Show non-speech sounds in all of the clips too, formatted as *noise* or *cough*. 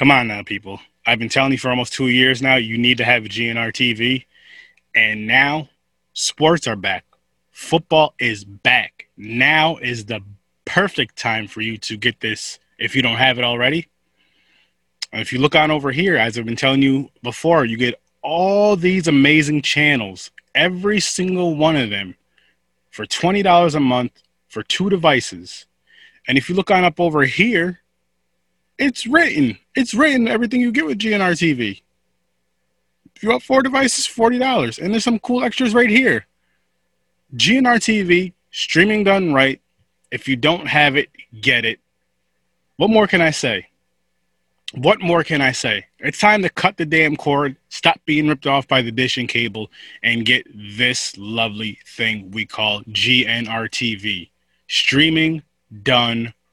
Come on now, people. I've been telling you for almost two years now, you need to have a GNR TV. And now sports are back. Football is back. Now is the perfect time for you to get this if you don't have it already. If you look on over here, as I've been telling you before, you get all these amazing channels, every single one of them, for $20 a month for two devices. And if you look on up over here, it's written. It's written everything you get with GNR TV. If you have four devices, $40. And there's some cool extras right here. GNR TV, streaming done right. If you don't have it, get it. What more can I say? What more can I say? It's time to cut the damn cord, stop being ripped off by the dish and cable, and get this lovely thing we call GNR TV. Streaming done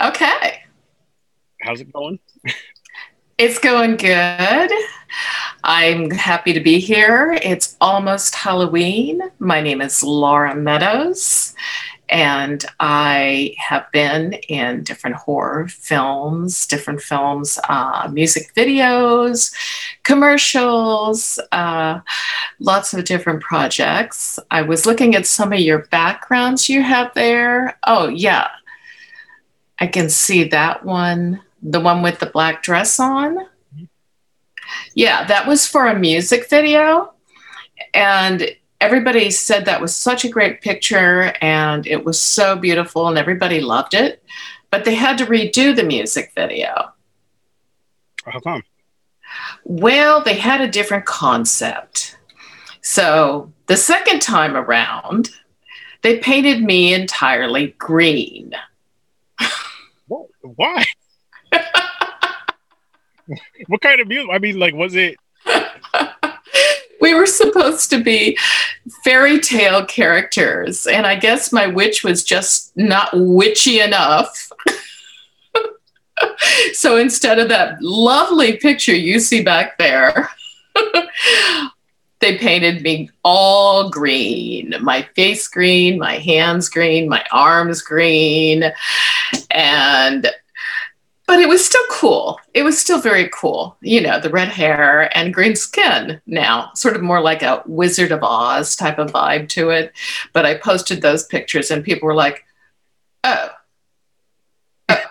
Okay. How's it going? It's going good. I'm happy to be here. It's almost Halloween. My name is Laura Meadows, and I have been in different horror films, different films, uh, music videos, commercials, uh, lots of different projects. I was looking at some of your backgrounds you have there. Oh, yeah. I can see that one, the one with the black dress on. Yeah, that was for a music video. And everybody said that was such a great picture and it was so beautiful and everybody loved it. But they had to redo the music video. How come? Well, they had a different concept. So the second time around, they painted me entirely green. Why? what kind of music? I mean, like, was it? *laughs* we were supposed to be fairy tale characters, and I guess my witch was just not witchy enough. *laughs* so instead of that lovely picture you see back there, *laughs* they painted me all green my face green, my hands green, my arms green. And but it was still cool. It was still very cool. You know, the red hair and green skin now, sort of more like a Wizard of Oz type of vibe to it. But I posted those pictures and people were like, oh, oh.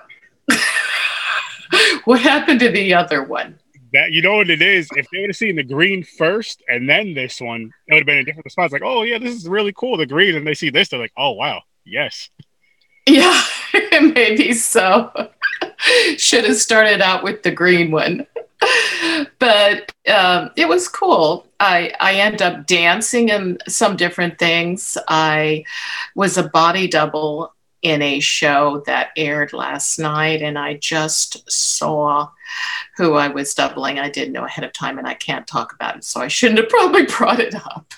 *laughs* what happened to the other one? That you know what it is. If they would have seen the green first and then this one, it would have been a different response. Like, oh yeah, this is really cool, the green, and they see this, they're like, oh wow, yes. Yeah, *laughs* maybe so. *laughs* Should have started out with the green one. *laughs* But um, it was cool. I, I end up dancing in some different things. I was a body double in a show that aired last night, and I just saw who I was doubling. I didn't know ahead of time, and I can't talk about it, so I shouldn't have *laughs* probably brought it up.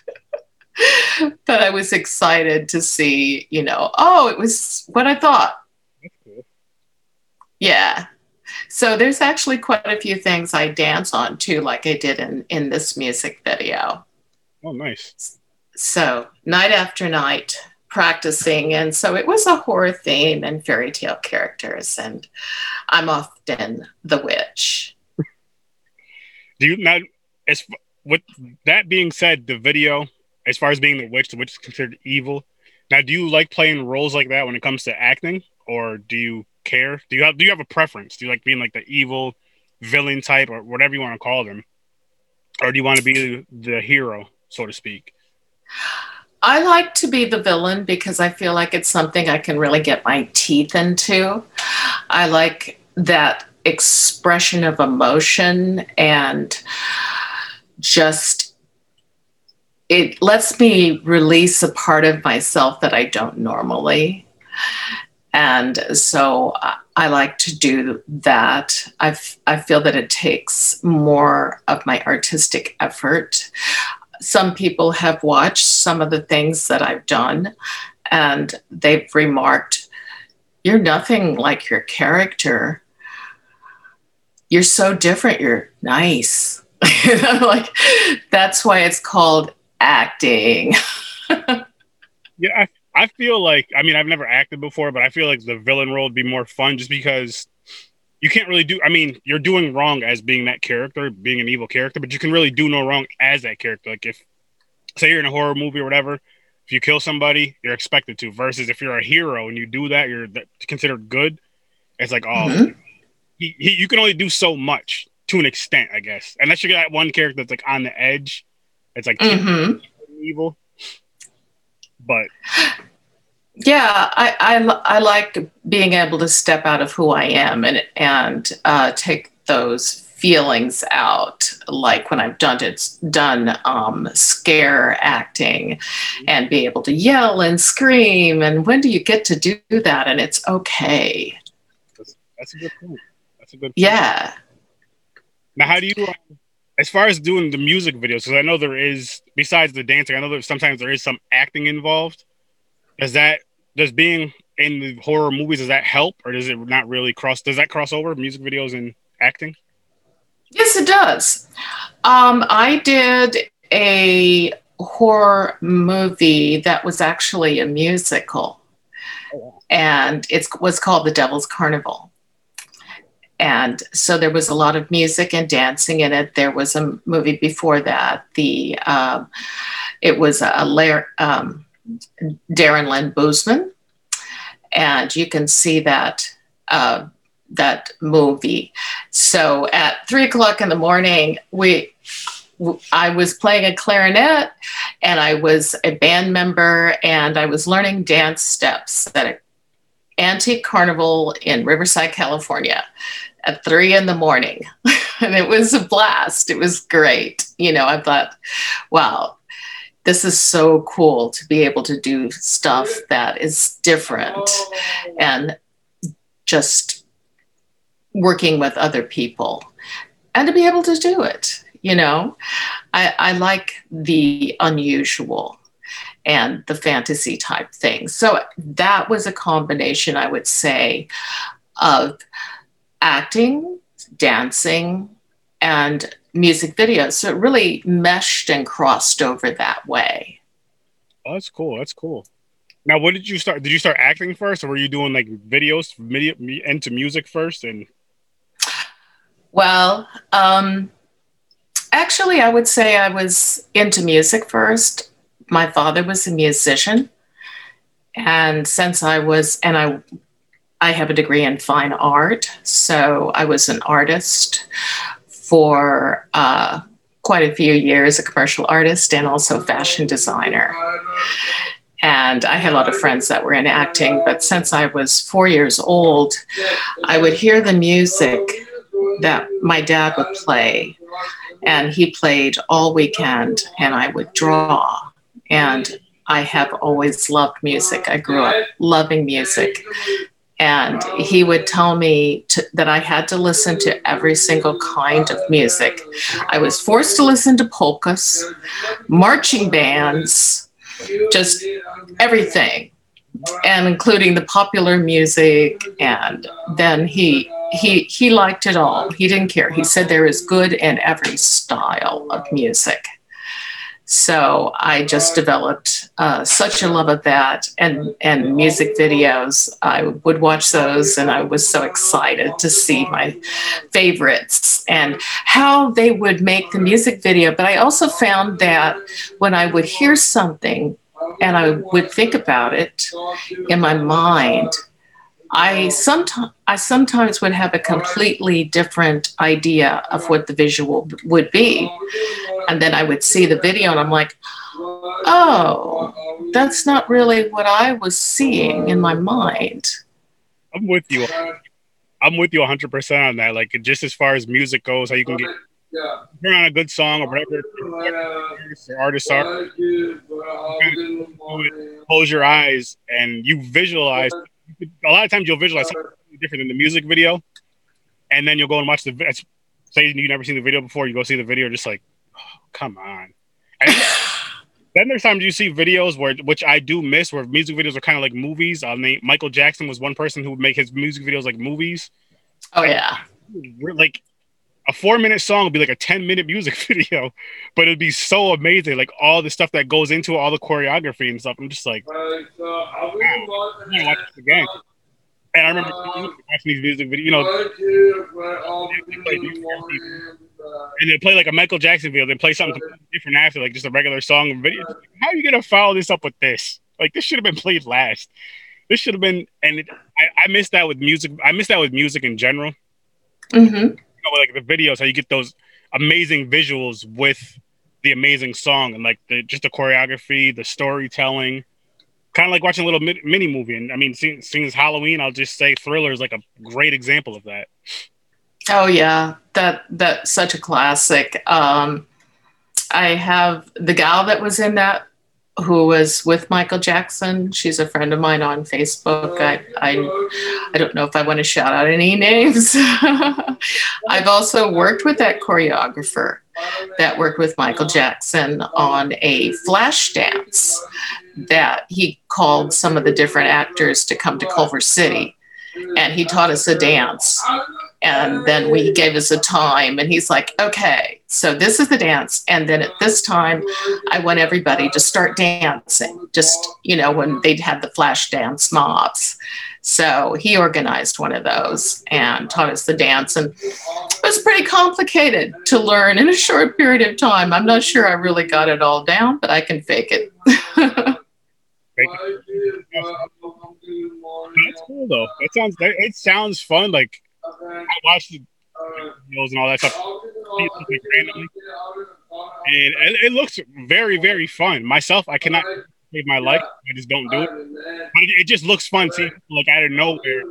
*laughs* but I was excited to see, you know, oh, it was what I thought. Yeah. So there's actually quite a few things I dance on too, like I did in in this music video. Oh, nice. So night after night practicing, and so it was a horror theme and fairy tale characters, and I'm often the witch. Do you not? As with that being said, the video as far as being the witch, the witch is considered evil. Now, do you like playing roles like that when it comes to acting, or do you care? Do you have do you have a preference? Do you like being like the evil villain type, or whatever you want to call them, or do you want to be the hero, so to speak? I like to be the villain because I feel like it's something I can really get my teeth into. I like that expression of emotion and just it lets me release a part of myself that I don't normally. And so I like to do that. I I feel that it takes more of my artistic effort. Some people have watched some of the things that I've done and they've remarked, You're nothing like your character. You're so different. You're nice. *laughs* like, that's why it's called acting. *laughs* yeah, I, I feel like I mean I've never acted before, but I feel like the villain role would be more fun just because you can't really do I mean, you're doing wrong as being that character, being an evil character, but you can really do no wrong as that character. Like if say you're in a horror movie or whatever, if you kill somebody, you're expected to. Versus if you're a hero and you do that, you're considered good. It's like, oh, mm-hmm. he, he, you can only do so much to an extent, I guess. Unless you get that one character that's like on the edge, it's like mm-hmm. evil. But *gasps* *laughs* yeah, I, I, I like being able to step out of who I am and and uh, take those feelings out, like when I've done it's done um, scare acting, and be able to yell and scream. And when do you get to do that? And it's okay. That's, that's a good point. That's a good. Point. Yeah. Now, how do you? Um, as far as doing the music videos, because I know there is, besides the dancing, I know that sometimes there is some acting involved. Does that, does being in the horror movies, does that help or does it not really cross, does that cross over music videos and acting? Yes, it does. Um, I did a horror movie that was actually a musical, and it was called The Devil's Carnival and so there was a lot of music and dancing in it. There was a movie before that. The um, it was a, layer. um, Darren Lynn Bousman, and you can see that uh, that movie. So at three o'clock in the morning, we I was playing a clarinet, and I was a band member, and I was learning dance steps at an antique carnival in Riverside, California at three in the morning. *laughs* and it was a blast. It was great. You know, I thought, wow, this is so cool to be able to do stuff that is different oh. and just working with other people and to be able to do it. You know, I, I like the unusual and the fantasy type things. So that was a combination, I would say, of acting, dancing, and music videos. So it really meshed and crossed over that way. Oh, that's cool. That's cool. Now, what did you start? Did you start acting first, or were you doing like videos video, into music first? And well, um, actually, I would say I was into music first. My father was a musician, and since I was, and I I have a degree in fine art, so I was an artist for uh, quite a few years, a commercial artist and also fashion designer. And I had a lot of friends that were in acting, but since I was four years old, I would hear the music that my dad would play. And he played all weekend, and I would draw. And I have always loved music. I grew up loving music and he would tell me to, that I had to listen to every single kind of music. I was forced to listen to polkas, marching bands, just everything, and including the popular music. And then he he he liked it all. He didn't care. He said there is good in every style of music. So I just developed uh, such a love of that and, and music videos. I would watch those and I was so excited to see my favorites and how they would make the music video. But I also found that when I would hear something and I would think about it in my mind, I sometimes I sometimes would have a completely different idea of what the visual would be, and then I would see the video and I'm like, oh, that's not really what I was seeing in my mind. I'm with you. I'm with you 100 percent on that. Like just as far as music goes, how you can get turn on a good song or whatever or artists are, close your eyes and you visualize. A lot of times you'll visualize something different than the music video, and then you'll go and watch the. Say you've never seen the video before, you go see the video, just like, oh, come on. And *sighs* then there's times you see videos where, which I do miss, where music videos are kind of like movies. I mean, Michael Jackson was one person who would make his music videos like movies. Oh yeah, like a four minute song would be like a 10 minute music *laughs* video, but it'd be so amazing. Like all the stuff that goes into all the choreography and stuff. I'm just like, wow, I watch this again. And I remember watching these music videos, you know, and they play like a Michael Jackson video, then play something different after, like just a regular song and video. How are you gonna follow this up with this? Like this should have been played last. This should have been, and it, I, I miss that with music. I miss that with music in general. Mm-hmm know, like the videos, how you get those amazing visuals with the amazing song and like the just the choreography, the storytelling, kind of like watching a little mini movie. And I mean, seeing, seeing as Halloween, I'll just say Thriller is like a great example of that. Oh yeah, that that's such a classic. Um, I have the gal that was in that who was with Michael Jackson. She's a friend of mine on Facebook. I, I, I don't know if I want to shout out any *laughs* names. I've also worked with that choreographer that worked with Michael Jackson on a flash dance that he called some of the different actors to come to Culver City. And he taught us a dance and then we gave us a time and he's like okay so this is the dance and then at this time i want everybody to start dancing just you know when they'd had the flash dance mobs so he organized one of those and taught us the dance and it was pretty complicated to learn in a short period of time. I'm not sure i really got it all down but i can fake it. *laughs* That's cool though. That sounds it sounds fun like I watched videos and all that stuff randomly, and it, it, looks very, very fun. Myself, I cannot save my life. I just don't do it, but it, it just looks fun. See, like out of nowhere,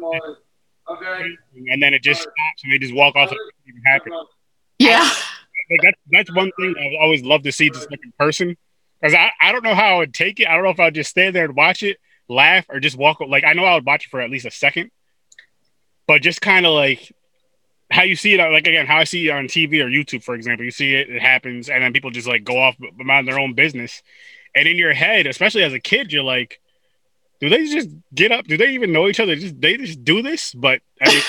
and then it just stops, and they just walk off. Like it even happened. Yeah, like that's that's one thing I always love to see just like in person because I, I don't know how I would take it. I don't know if I'd just stand there and watch it, laugh, or just walk. Like I know I would watch it for at least a second, but just kind of like how you see it, like again, how I see it on TV or YouTube, for example. You see it, it happens, and then people just like go off mind their own business. And in your head, especially as a kid, you're like, do they just get up? Do they even know each other? Just they just do this? But I mean,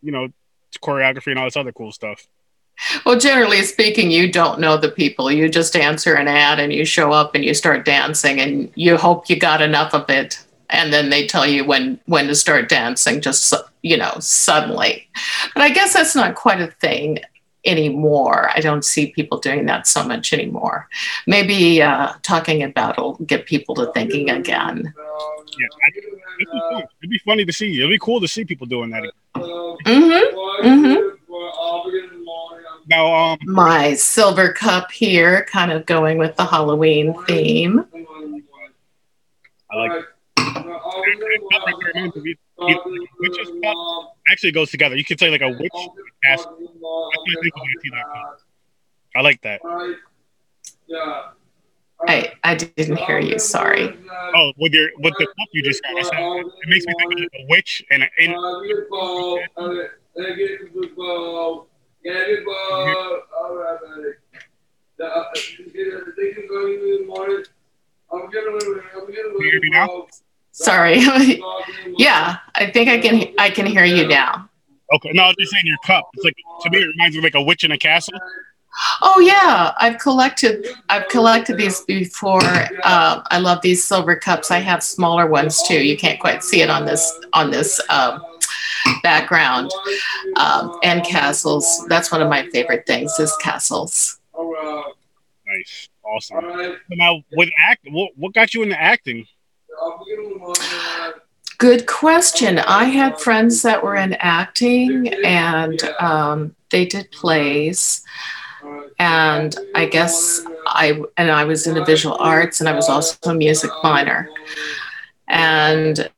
*laughs* you know, choreography and all this other cool stuff. Well, generally speaking, you don't know the people. You just answer an ad and you show up and you start dancing, and you hope you got enough of it and then they tell you when when to start dancing just you know suddenly. But i guess that's not quite a thing anymore. I don't see people doing that so much anymore. Maybe uh, talking about it'll get people to thinking again. Yeah it'd be funny to see. It'd be cool to see people doing that mm-hmm. Mm-hmm. now um my silver cup here kind of going with the halloween theme. I like witch's cup actually goes together. You could say like a witch cast. I like that. I I didn't hear you. Sorry. Oh, with your with the cup you just got, it makes me think of like a witch and a. And, you hear me now? Sorry. *laughs* *laughs* yeah, I think I can I can hear you now. Okay, no, I was just saying your cup. It's like to me, it reminds me of like a witch in a castle. Oh yeah, I've collected I've collected these before. Uh, I love these silver cups. I have smaller ones too. You can't quite see it on this on this um, background. Um, and castles. That's one of my favorite things is castles. Oh, nice, awesome. Now with act, what, what got you into acting? Good question. I had friends that were in acting and um, they did plays. And I guess I and I was in the visual arts and I was also a music minor. And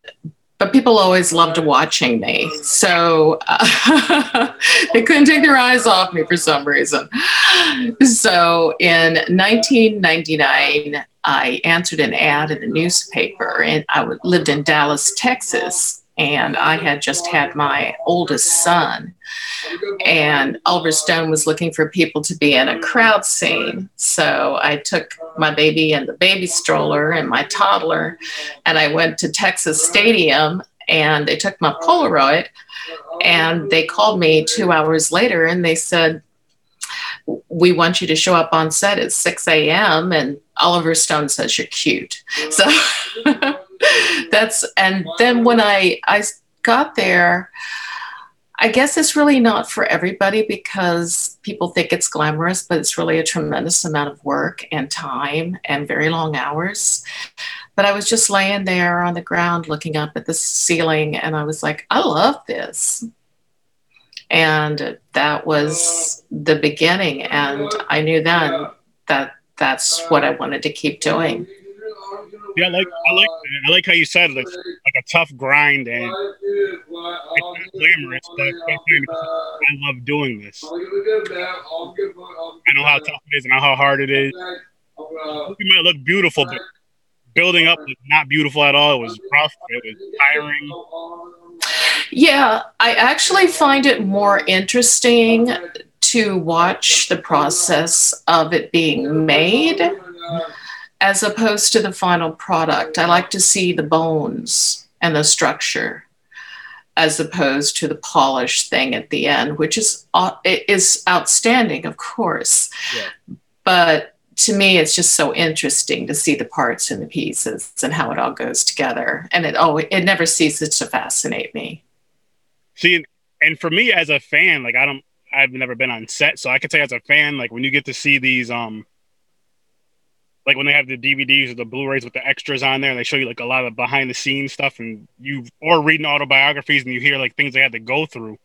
but people always loved watching me. So uh, *laughs* they couldn't take their eyes off me for some reason. So in 1999, I answered an ad in the newspaper, and I lived in Dallas, Texas and I had just had my oldest son. And Oliver Stone was looking for people to be in a crowd scene. So I took my baby and the baby stroller and my toddler, and I went to Texas Stadium and they took my Polaroid. And they called me two hours later and they said, we want you to show up on set at 6 a.m. And Oliver Stone says you're cute. So *laughs* that's and then when I I got there, I guess it's really not for everybody because people think it's glamorous, but it's really a tremendous amount of work and time and very long hours. But I was just laying there on the ground looking up at the ceiling and I was like, I love this. And that was the beginning. And I knew then that that's what I wanted to keep doing. Yeah, like I like I like how you said it's like a tough grind and it's not glamorous, but I love doing this. I know how tough it is and how hard it is. You might look beautiful, but building up was not beautiful at all. It was rough. It was tiring. Yeah, I actually find it more interesting to watch the process of it being made as opposed to the final product. I like to see the bones and the structure as opposed to the polished thing at the end, which is uh, is outstanding, of course. Yeah. But to me, it's just so interesting to see the parts and the pieces and how it all goes together, and it always it never ceases to fascinate me. See, and for me as a fan, like I don't, I've never been on set, so I could say as a fan, like when you get to see these um like when they have the DVDs or the Blu-rays with the extras on there, and they show you like a lot of behind the scenes stuff, and you or reading autobiographies and you hear like things they had to go through.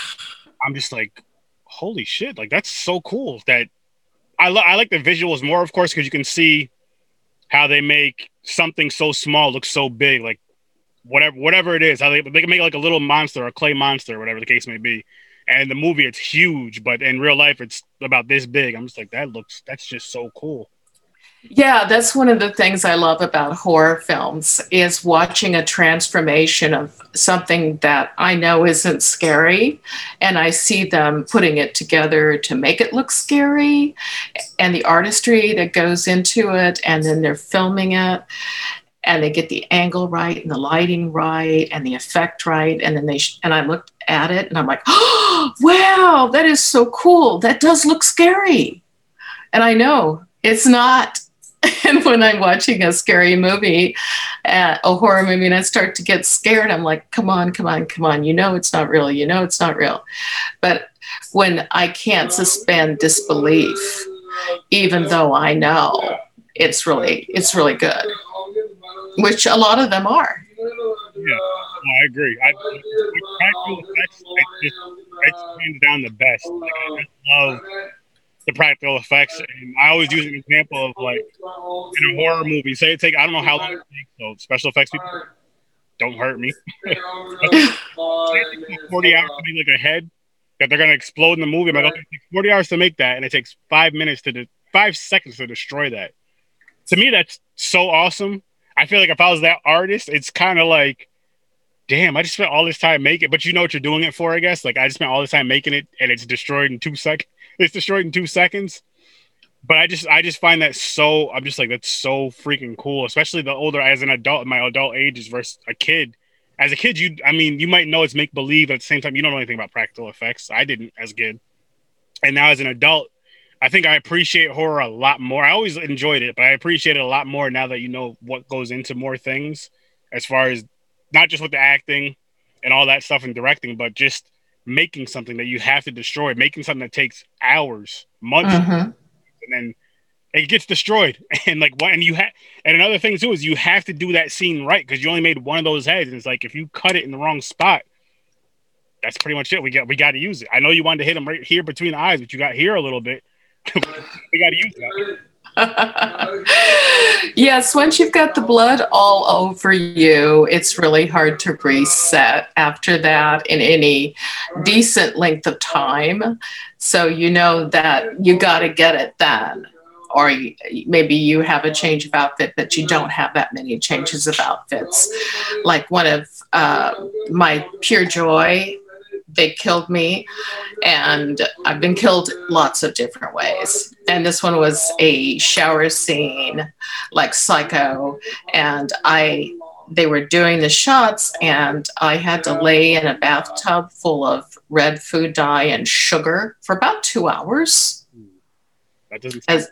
*sighs* I'm just like, holy shit! Like that's so cool. That I lo- I like the visuals more, of course, because you can see how they make something so small look so big. Like whatever whatever it is, how they they can make like a little monster, a clay monster, whatever the case may be. And in the movie, it's huge, but in real life, it's about this big. I'm just like, that looks, that's just so cool. Yeah, that's one of the things I love about horror films is watching a transformation of something that I know isn't scary and I see them putting it together to make it look scary and the artistry that goes into it and then they're filming it and they get the angle right and the lighting right and the effect right and then they sh- and I looked at it and I'm like, "Oh, *gasps* wow, that is so cool. That does look scary." And I know it's not *laughs* and when I'm watching a scary movie, uh, a horror movie, and I start to get scared, I'm like, come on, come on, come on. You know it's not real. You know it's not real. But when I can't suspend disbelief, even though I know it's really, it's really good, which a lot of them are. Yeah, I agree. I, practical effects, it's just, it's hands down the best. Like, I just love the practical effects. And I always use an example of like in a horror movie. Say it take I don't know how long it takes. So special effects people don't hurt me. *laughs* Forty hours to make like a head that they're gonna explode in the movie. I'm like, okay, forty hours to make that, and it takes five minutes to de- five seconds to destroy that. To me, that's so awesome. I feel like if I was that artist, it's kind of like damn, I just spent all this time making, but you know what you're doing it for, I guess. Like I just spent all this time making it, and it's destroyed in two seconds it's destroyed in two seconds. But I just I just find that so I'm just like that's so freaking cool, especially the older as an adult, my adult ages versus a kid. As a kid, you I mean you might know it's make believe but at the same time you don't know anything about practical effects. I didn't as a kid, and now as an adult, I think I appreciate horror a lot more. I always enjoyed it, but I appreciate it a lot more now that you know what goes into more things as far as not just with the acting and all that stuff and directing, but just making something that you have to destroy, making something that takes hours, months, mm-hmm. and then it gets destroyed. *laughs* And like what? And you have, and another thing too is you have to do that scene right because you only made one of those heads, and it's like if you cut it in the wrong spot, that's pretty much it. We got we got to use it. I know you wanted to hit him right here between the eyes, but you got here a little bit. Got to use that. *laughs* yes, once you've got the blood all over you, it's really hard to reset after that in any decent length of time. So you know that you got to get it then. Or maybe you have a change of outfit, but you don't have that many changes of outfits. Like one of uh, my pure joy they killed me and i've been killed lots of different ways. And this one was a shower scene like psycho and i they were doing the shots and i had to lay in a bathtub full of red food dye and sugar for about two hours. That doesn't sound As,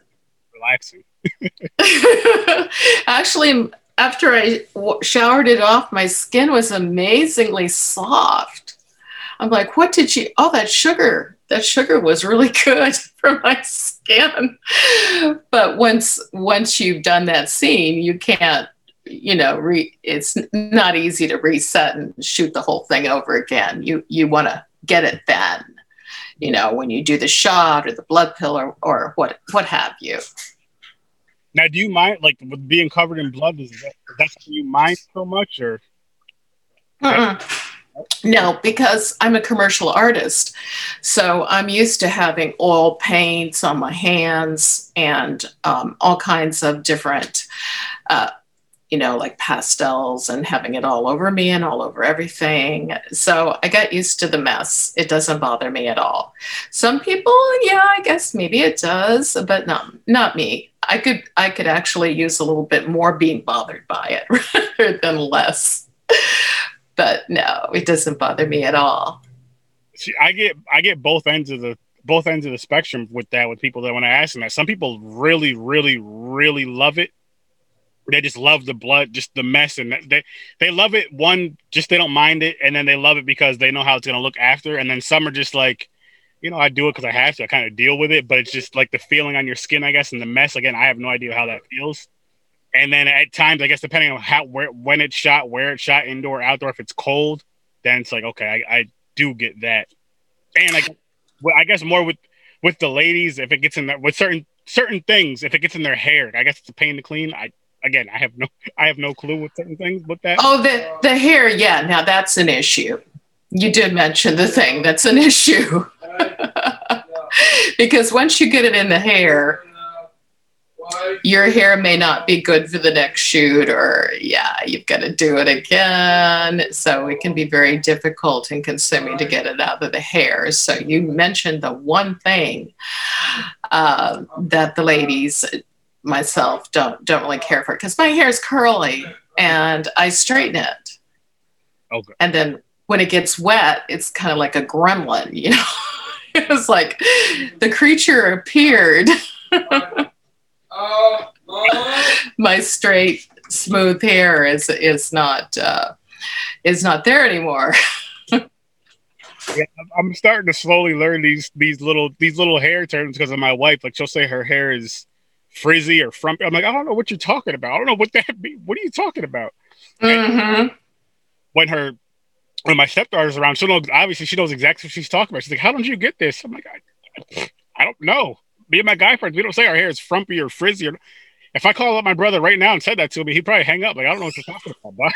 relaxing. *laughs* Actually after I w- showered it off my skin was amazingly soft I'm like, what did you? Oh, that sugar. That sugar was really *laughs* good for my skin. But once once you've done that scene, you can't. You know, re, it's not easy to reset and shoot the whole thing over again. You you want to get it then. You know, when you do the shot or the blood pill or, or what what have you. Now, do you mind like being covered in blood? Is that that's you mind so much or? Uh-uh. No, because I'm a commercial artist. So I'm used to having oil paints on my hands and um, all kinds of different, uh, you know, like pastels and having it all over me and all over everything. So I got used to the mess. It doesn't bother me at all. Some people, yeah, I guess maybe it does, but not not me. I could I could actually use a little bit more being bothered by it *laughs* rather than less but no, it doesn't bother me at all. See, I get I get both ends of the both ends of the spectrum with that with people that when I ask them that some people really really really love it they just love the blood just the mess and they they love it one just they don't mind it and then they love it because they know how it's going to look after and then some are just like you know I do it because I have to I kind of deal with it but it's just like the feeling on your skin I guess and the mess again I have no idea how that feels and then at times, I guess depending on how where when it's shot, where it's shot, indoor, outdoor. If it's cold, then it's like okay, I, I do get that. And I, I guess more with with the ladies, if it gets in there with certain certain things, if it gets in their hair, I guess it's a pain to clean. I again, I have no *laughs* I have no clue with certain things with that. Oh, the the hair, yeah. Now that's an issue. You did mention the thing that's an *laughs* issue. *laughs* because once you get it in the hair, your hair may not be good for the next shoot or yeah you've got to do it again. So it can be very difficult and consuming to get it out of the hair. So you mentioned the one thing uh, that the ladies myself don't don't really care for because my hair is curly and i straighten it. Okay. And then when it gets wet it's kind of like a gremlin you know? *laughs* It's like the creature appeared *laughs* *laughs* my straight, smooth hair is is not uh, is not there anymore. *laughs* yeah, I'm starting to slowly learn these these little these little hair terms because of my wife. Like she'll say her hair is frizzy or frumpy. I'm like, I don't know what you're talking about. I don't know what that be. What are you talking about? Mm-hmm. When her when my stepdaughter's around, she knows obviously she knows exactly what she's talking about. She's like, How did you get this? I'm like, I, I don't know me and my guy friends, we don't say our hair is frumpy or frizzy. Or, if I call up my brother right now and said that to me, he'd probably hang up. Like, I don't know what you're talking about.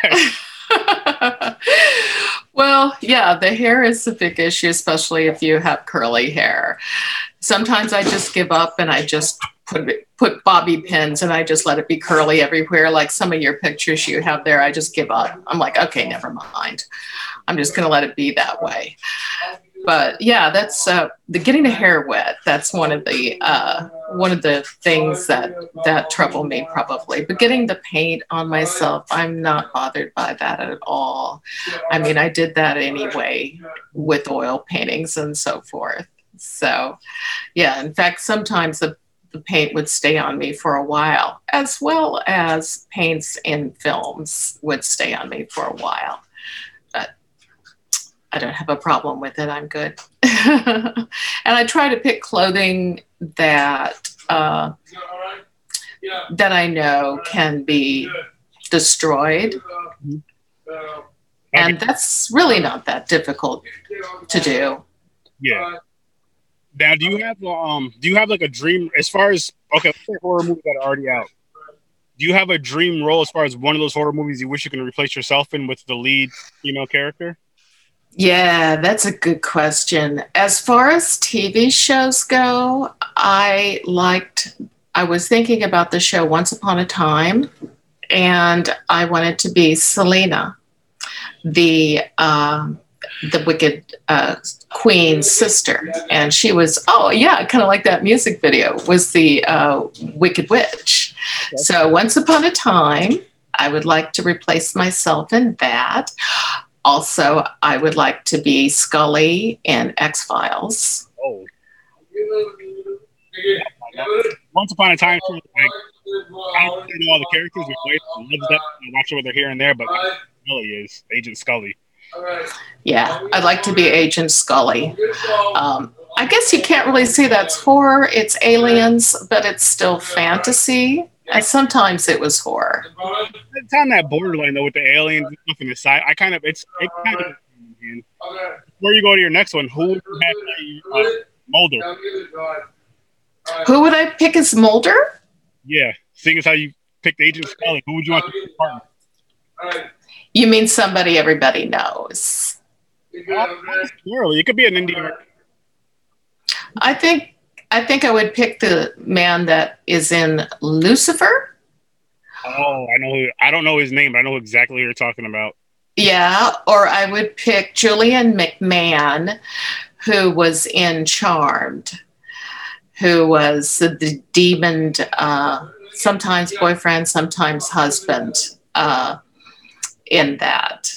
Bye. *laughs* well, yeah, the hair is a big issue, especially if you have curly hair. Sometimes I just give up and I just put put bobby pins and I just let it be curly everywhere. Like some of your pictures you have there, I just give up. I'm like, okay, never mind. I'm just to let it be that way but yeah, that's uh, the getting the hair wet. That's one of the uh, one of the things that that trouble me probably. But getting the paint on myself, I'm not bothered by that at all. I mean, I did that anyway with oil paintings and so forth. So, yeah. In fact, sometimes the the paint would stay on me for a while, as well as paints in films would stay on me for a while. I don't have a problem with it. I'm good. *laughs* and I try to pick clothing that uh, that I know can be destroyed. And that's really not that difficult to do. Yeah. Now, do you have um, do you have like a dream as far as okay, horror movies that are already out? Do you have a dream role as far as one of those horror movies you wish you can replace yourself in with the lead female character? Yeah, that's a good question. As far as TV shows go, I liked, I was thinking about the show Once Upon a Time, and I wanted to be Zelena, the um, the wicked uh, queen's sister, and she was oh yeah, kind of like that music video was the uh, Wicked Witch. So once upon a time, I would like to replace myself in that. Also, I would like to be Scully in X Files. Oh. Once upon a time, like, I don't know all the characters. I love that. I watch it with her here and there, but Scully is Agent Scully. Yeah, I'd like to be Agent Scully. Um, I guess you can't really say that's horror. It's aliens, but it's still fantasy. And sometimes it was horror. It's on that borderline though with the aliens and stuff in the side. I kind of it's it kind of where you go to your next one. Who would you have uh, Mulder? Who would I pick as Mulder? Yeah, seeing as how you picked Agent Scully, who would you want to be partner? You mean somebody everybody knows? Surely, it could be an Indian. I think I think I would pick the man that is in Lucifer. Oh, I know. Who, I don't know his name, but I know exactly who you're talking about. Yeah, or I would pick Julian McMahon, who was in Charmed, who was the demon, uh, sometimes boyfriend, sometimes husband uh, in that.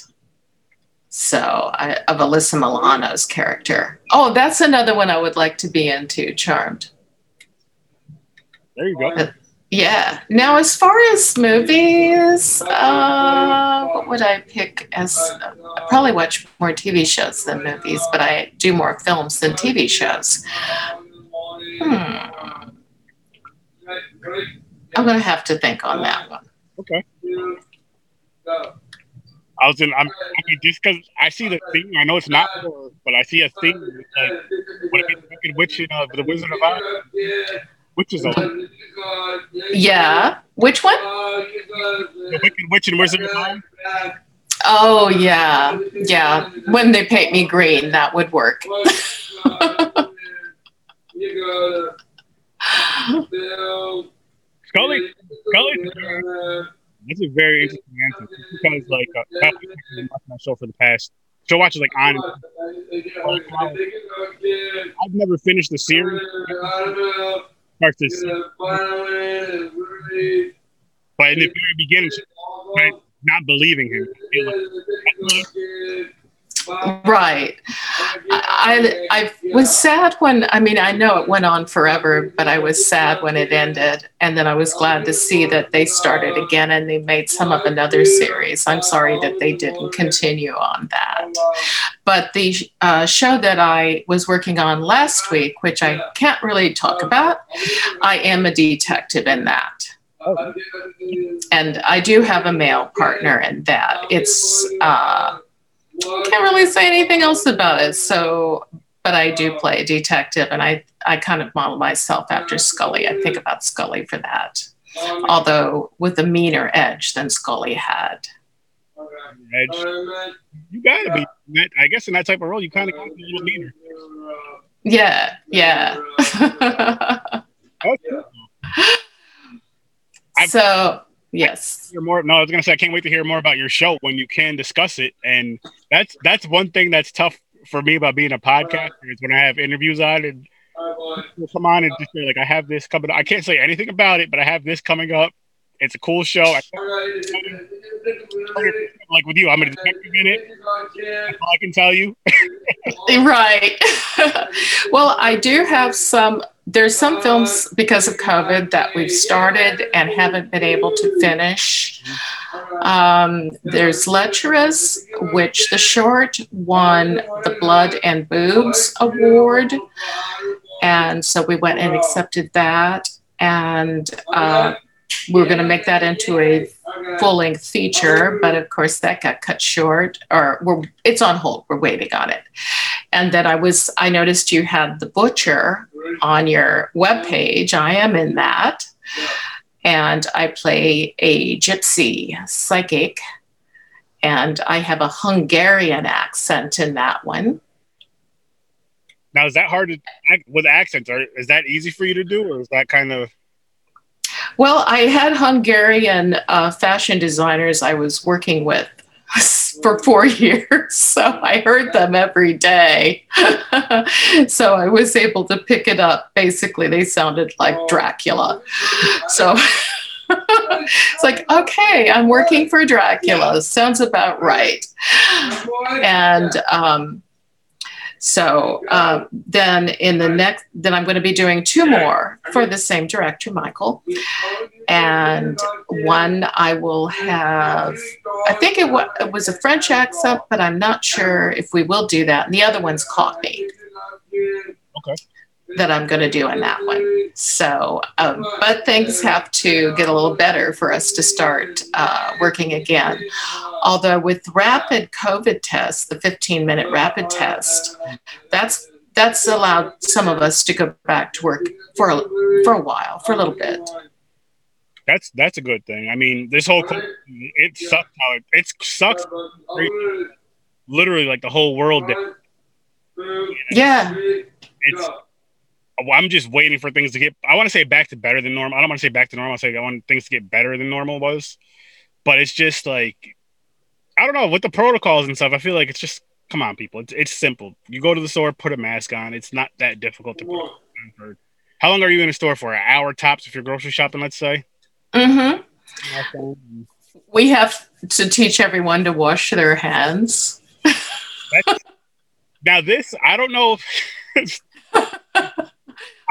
So, I, of Alyssa Milano's character. Oh, that's another one I would like to be into, Charmed. There you go. But, yeah. Now, as far as movies, uh, what would I pick as? I probably watch more TV shows than movies, but I do more films than TV shows. Hmm. I'm going to have to think on that one. Okay. I was in. I'm. I mean, just because I see the thing, I know it's not horror, but I see a thing like what if it's Wicked Witch in uh, the Wizard of Oz? Which is a Yeah. Which one? the Wicked Witch and Wizard of Oz. Oh, yeah. Yeah. When they paint me green, that would work. *laughs* Scully, Scully. That's a very interesting answer because, like, uh, I've been watching that show for the past. Show watches like on. I've never finished the series. Start to see. But in the very beginning, of not believing him. Right. I, I was sad when, I mean, I know it went on forever, but I was sad when it ended. And then I was glad to see that they started again and they made some of another series. I'm sorry that they didn't continue on that. But the uh, show that I was working on last week, which I can't really talk about, I am a detective in that. And I do have a male partner in that. It's, uh, can't really say anything else about it. So, but I do play a detective, and I I kind of model myself after Scully. I think about Scully for that, although with a meaner edge than Scully had. Edge. You gotta be. I guess in that type of role, you kind of be a little meaner. Yeah, yeah. Oh, cool. *laughs* I've- so yes, hear more. No, I was gonna say I can't wait to hear more about your show when you can discuss it. And that's that's one thing that's tough for me about being a podcaster is when I have interviews on and come on and just say like I have this coming. up. I can't say anything about it, but I have this coming up. It's a cool show. I, like with you, I'm a detective in it. I can tell you. *laughs* right. *laughs* well, I do have some. There's some films because of COVID that we've started and haven't been able to finish. Um, there's Lecherous, which the short won the Blood and Boobs Award. And so we went and accepted that. And uh, we were going to make that into a full length feature, but of course that got cut short, or it's on hold. We're waiting on it. and then I was I noticed you had the butcher on your webpage. I am in that. And I play a gypsy psychic. And I have a Hungarian accent in that one. Now, is that hard to with accents? Or is that easy for you to do, or is that kind of? Well, I had Hungarian uh, fashion designers I was working with for four *laughs* years. So I heard them every day. *laughs* so I was able to pick it up. Basically, they sounded like Dracula. So *laughs* it's like, okay, I'm working for Dracula. Sounds about right. And um, so um, then in the next, then I'm going to be doing two more for the same director, Michael. And one I will have, I think it, wa- it was a French accent, but I'm not sure if we will do that. And the other one's Cockney. Okay. That I'm going to do in that one. So, um, but things have to get a little better for us to start uh, working again. Although with rapid COVID tests, the 15 minute rapid test, that's that's allowed some of us to go back to work for a, for a while, for a little bit. That's that's a good thing. I mean, this whole it sucks. How it, it sucks. Literally, like the whole world. Did. Yeah. It's. I'm just waiting for things to get. I want to say back to better than normal. I don't want to say back to normal. I say I want things to get better than normal was, but it's just like I don't know with the protocols and stuff. I feel like it's just come on, people. It's, it's simple. You go to the store, put a mask on. It's not that difficult to put. On. How long are you in a store for? An hour tops if you're grocery shopping, let's say. Mm-hmm. We have to teach everyone to wash their hands. now this, I don't know. If, *laughs* *laughs*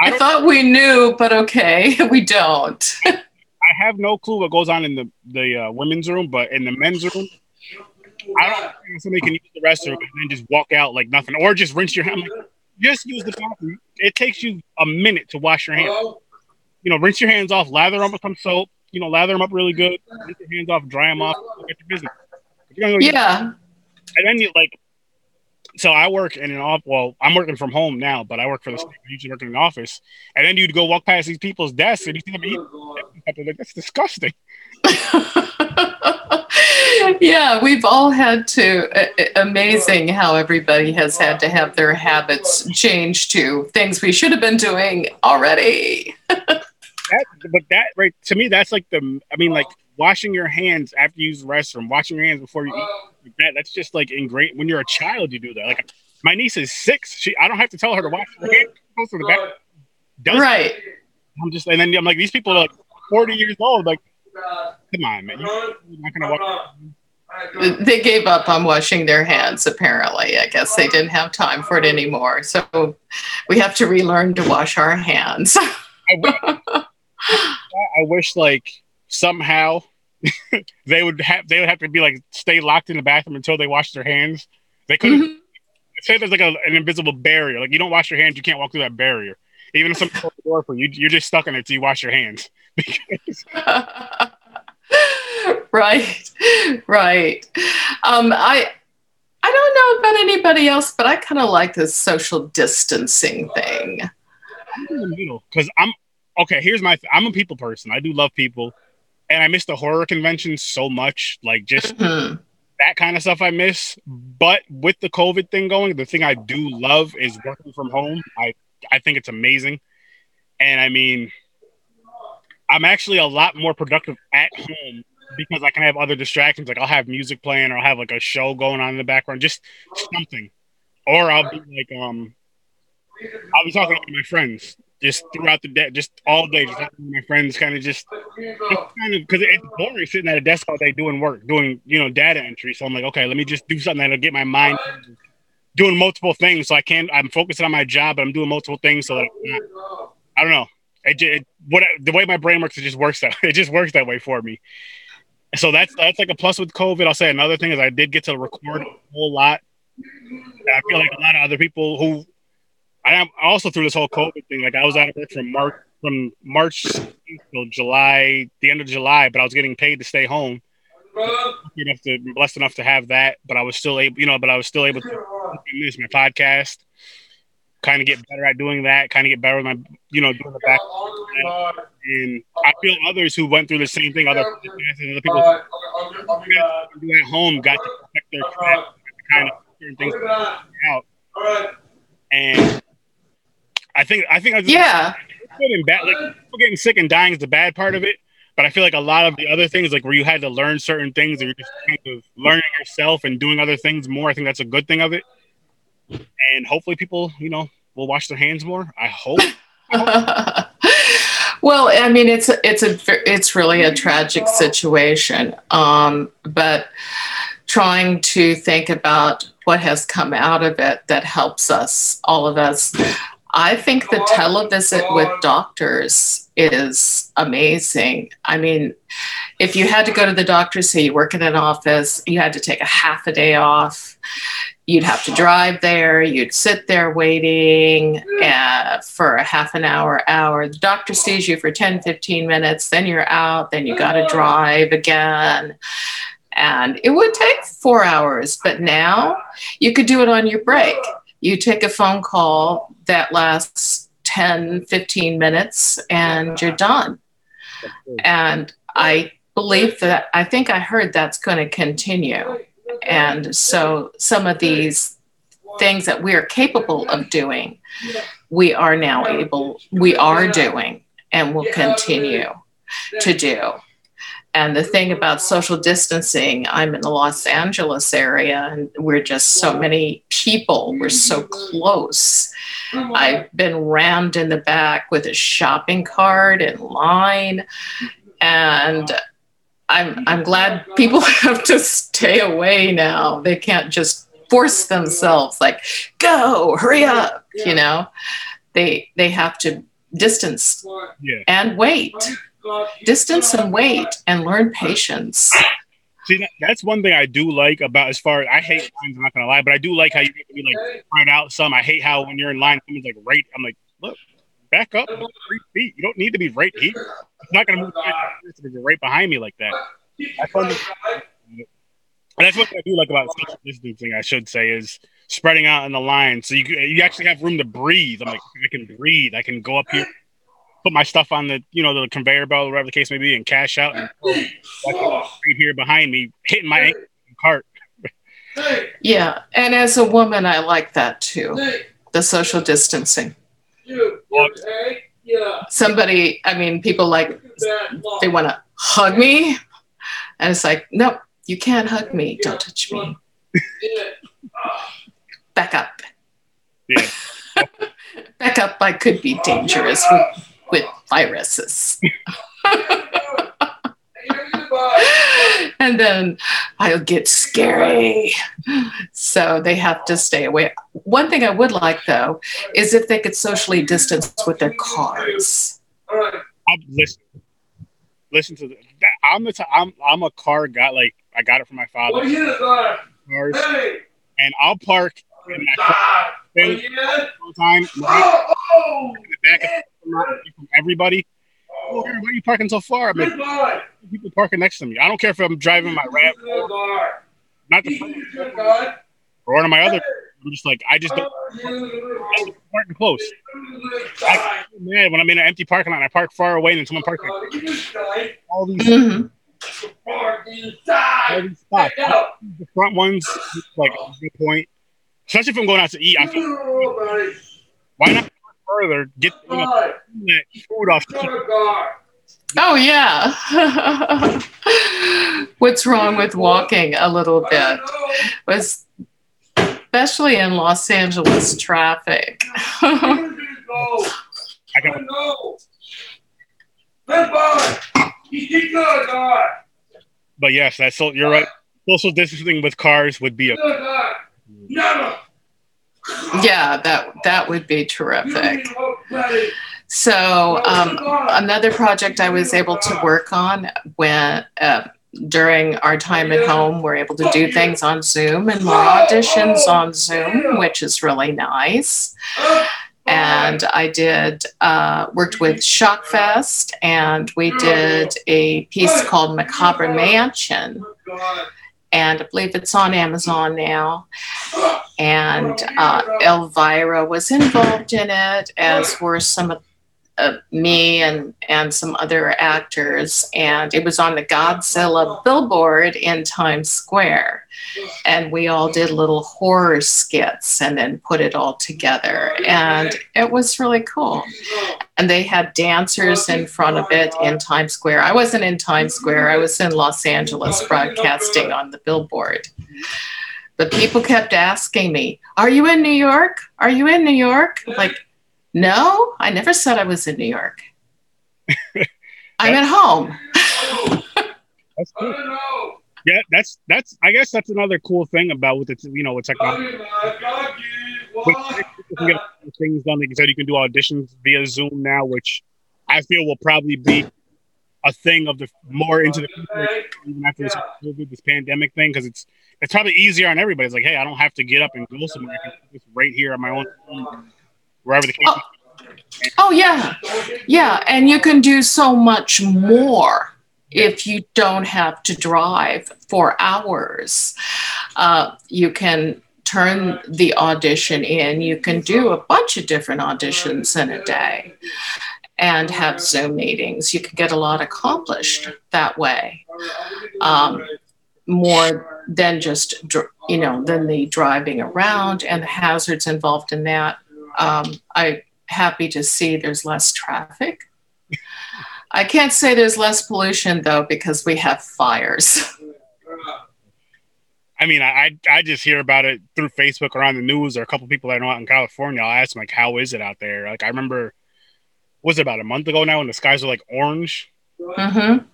I, I thought we knew, but okay, *laughs* we don't. *laughs* I have no clue what goes on in the the uh, women's room, but in the men's room, I don't think somebody can use the restroom and then just walk out like nothing, or just rinse your hands. Like, just use the bathroom. It takes you a minute to wash your hands. You know, rinse your hands off, lather them with some soap. You know, lather them up really good. Rinse your hands off, dry them off. Get your business. Yeah. And then you like. So I work in an off. Well, I'm working from home now, but I work for the. I usually work in an office, and then you'd go walk past these people's desks and you see them eat. Like that's disgusting. *laughs* *laughs* yeah, we've all had to. Uh, amazing how everybody has had to have their habits change to things we should have been doing already. *laughs* that, but that right to me, that's like the. I mean, like washing your hands after you use the restroom, washing your hands before you eat. That, that's just like ingrained. When you're a child, you do that. Like my niece is six. She, I don't have to tell her to wash her hands. Goes to the. Does right. I'm just, and then I'm like, these people are like 40 years old. Like, come on, man. You're not gonna wash. They gave up on washing their hands, apparently. I guess they didn't have time for it anymore. So we have to relearn to wash our hands. I, wish, I wish, like, somehow *laughs* they would have they would have to be like stay locked in the bathroom until they wash their hands. They couldn't mm-hmm. say there's like a, an invisible barrier. Like you don't wash your hands, you can't walk through that barrier. Even if someone the door for you, you're just stuck in it until you wash your hands. *laughs* *laughs* right, right. Um, I I don't know about anybody else, but I kind of like this social distancing thing. I'm in the middle because I'm okay. Here's my. Th- I'm a people person. I do love people, and I miss the horror convention so much. Like just mm-hmm. that kind of stuff I miss. But with the COVID thing going, the thing I do love is working from home. I I think it's amazing, and I mean, I'm actually a lot more productive at home because I can have other distractions. Like I'll have music playing, or I'll have like a show going on in the background, just something. Or I'll be like, um, I'll be talking to my friends just throughout the day, just all day, just my friends, kind of just, just kind of because it's boring sitting at a desk all day doing work, doing you know data entry. So I'm like, okay, let me just do something that'll get my mind doing multiple things. So I can't. I'm focusing on my job, but I'm doing multiple things. So that uh, I don't know. It, it what the way my brain works, it just works that *laughs* it just works that way for me. So that's that's like a plus with COVID. I'll say another thing is I did get to record a whole lot. I feel like a lot of other people who I am also through this whole COVID thing. Like I was out of work from March from March till July, the end of July, but I was getting paid to stay home. Enough to blessed enough to have that, but I was still able, you know, but I was still able to this my podcast. Kind of get better at doing that. Kind of get better with my, you know, doing the back. And I feel others who went through the same thing, other other people at home, got to protect their craft, kind of certain things out. And I think I think I just, Yeah. good and bad. Like people getting sick and dying is the bad part of it. But I feel like a lot of the other things, like where you had to learn certain things, and you're just kind of learning yourself and doing other things more. I think that's a good thing of it. And hopefully, people, you know, will wash their hands more. I hope. *laughs* well, I mean, it's it's a it's really a tragic situation, um, but trying to think about what has come out of it that helps us, all of us. I think the televisit with doctors is amazing. I mean, if you had to go to the doctor, say you work in an office, you had to take a half a day off, you'd have to drive there, you'd sit there waiting uh, for a half an hour, hour. The doctor sees you for 10, 15 minutes, then you're out, then you got to drive again. And it would take four hours, but now you could do it on your break. You take a phone call that lasts 10, 15 minutes and you're done. And I believe that, I think I heard that's going to continue. And so some of these things that we are capable of doing, we are now able, we are doing and will continue to do. And the thing about social distancing, I'm in the Los Angeles area and we're just so many people, we're so close. Mm-hmm. I've been rammed in the back with a shopping cart in line. And I'm, I'm glad people *laughs* have to stay away now. They can't just force themselves, like, go, hurry up, you know? They, they have to distance Yeah. and wait distance and wait and learn patience. See, that, that's one thing I do like about as far as I hate lines. I'm not gonna lie, but I do like how you to be like spread out some. I hate how when you're in line, someone's like right. I'm like, look, back up three feet. You don't need to be right here. It's not gonna move right behind me like that. And that's what I do like about social distancing. I should say is spreading out in the line, so you you actually have room to breathe. I'm like, I can breathe. I can go up here, put my stuff on the you know the conveyor belt, whatever the case may be, and cash out. And right here behind me, hitting my ankle in the cart. Yeah, and as a woman, I like that too. The social distancing. Somebody, I mean, people like they want to hug me, and it's like, no, you can't hug me. Don't touch me. Back up. Yeah. *laughs* Back up. I could be dangerous viruses. *laughs* and then I'll get scary. So they have to stay away. One thing I would like though is if they could socially distance with their cars. I listen, listen to the. That, I'm the. T- I'm I'm a car guy. Like I got it from my father. Cars, and I'll park in my car thing all time. Right in back of from everybody. Oh, why are you parking so far? I'm like, people parking next to me. I don't care if I'm driving my Rav, not the front or one of my other. I'm just like, I just don't I'm parking close. I get mad when I'm in an empty parking lot I park far away and then someone parks like all these Mhm. all these spots. The front ones, like good point. Especially if I'm going out to eat, I feel why not park further? Get you know, that food off. Oh, yeah. *laughs* What's wrong with walking a little bit? Was especially in Los Angeles traffic. I got But yes, that's so you're right. Social distancing with cars would be a yeah, that that would be terrific. So um, another project I was able to work on when uh, during our time at home, we're able to do things on Zoom and more auditions on Zoom, which is really nice. And I did uh, worked with Shockfest, and we did a piece called Macabre Mansion. And I believe it's on Amazon now. And uh, Elvira was involved in it, as were some of me and and some other actors, and it was on the Godzilla billboard in Times Square, and we all did little horror skits and then put it all together, and it was really cool. And they had dancers in front of it in Times Square. I wasn't in Times Square; I was in Los Angeles broadcasting on the billboard. But people kept asking me, "Are you in New York? Are you in New York?" Like no, I never said I was in New York. *laughs* I'm at home. that's cool. Yeah, that's that's. I guess that's another cool thing about with the you know with technology. things done. Like you said, you can do auditions via Zoom now, which I feel will probably be a thing of the more into the future, even after this COVID, this pandemic thing, because it's it's probably easier on everybody. It's like, hey, I don't have to get up and go somewhere. I can do this right here on my own wherever the case. Oh. oh yeah, yeah, and you can do so much more if you don't have to drive for hours. Uh, you can turn the audition in. You can do a bunch of different auditions in a day and have Zoom meetings. You can get a lot accomplished that way. Um, more than just, you know, than the driving around and the hazards involved in that um, I'm happy to see there's less traffic. I can't say there's less pollution though because we have fires. I mean, I I just hear about it through Facebook or on the news or a couple people that I know out in California. I'll ask them like, how is it out there? Like I remember, was it about a month ago now when the skies were like orange? Mm-hmm.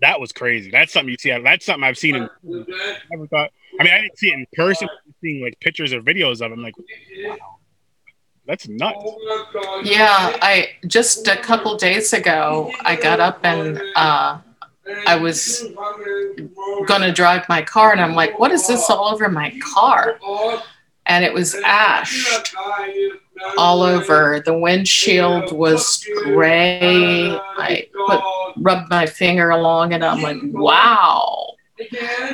That was crazy. That's something you see. That's something I've seen. In, I never thought. I mean, I didn't see it in person. Seeing like pictures or videos of them, like, wow, that's nuts. Yeah, I just a couple days ago, I got up and uh, I was gonna drive my car, and I'm like, "What is this all over my car?" And it was ash all over. The windshield was gray. I put rubbed my finger along, and I'm like, "Wow."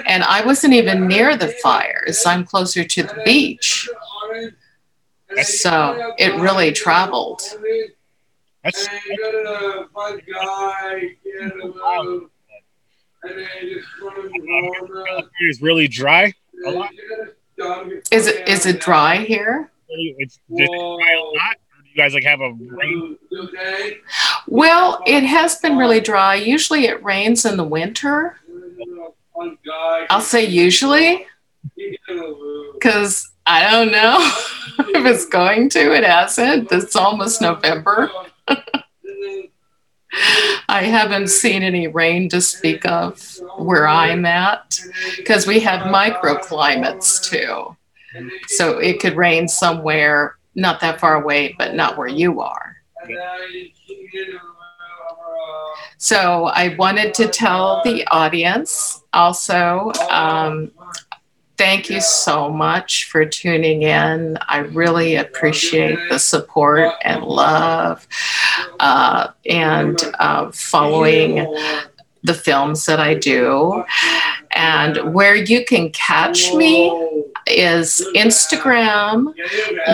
And I wasn't even near the fires. I'm closer to the beach. So it really traveled. That's, it's really dry. Is it is it dry here? It's dry a lot. do you guys like have a rain? Well, it has been really dry. Usually it rains in the winter. I'll say usually because I don't know *laughs* if it's going to. It hasn't. It's almost November. *laughs* I haven't seen any rain to speak of where I'm at because we have microclimates too. So it could rain somewhere not that far away, but not where you are. So I wanted to tell the audience also um, thank you so much for tuning in. I really appreciate the support and love uh, and uh, following the films that I do. And where you can catch me is Instagram,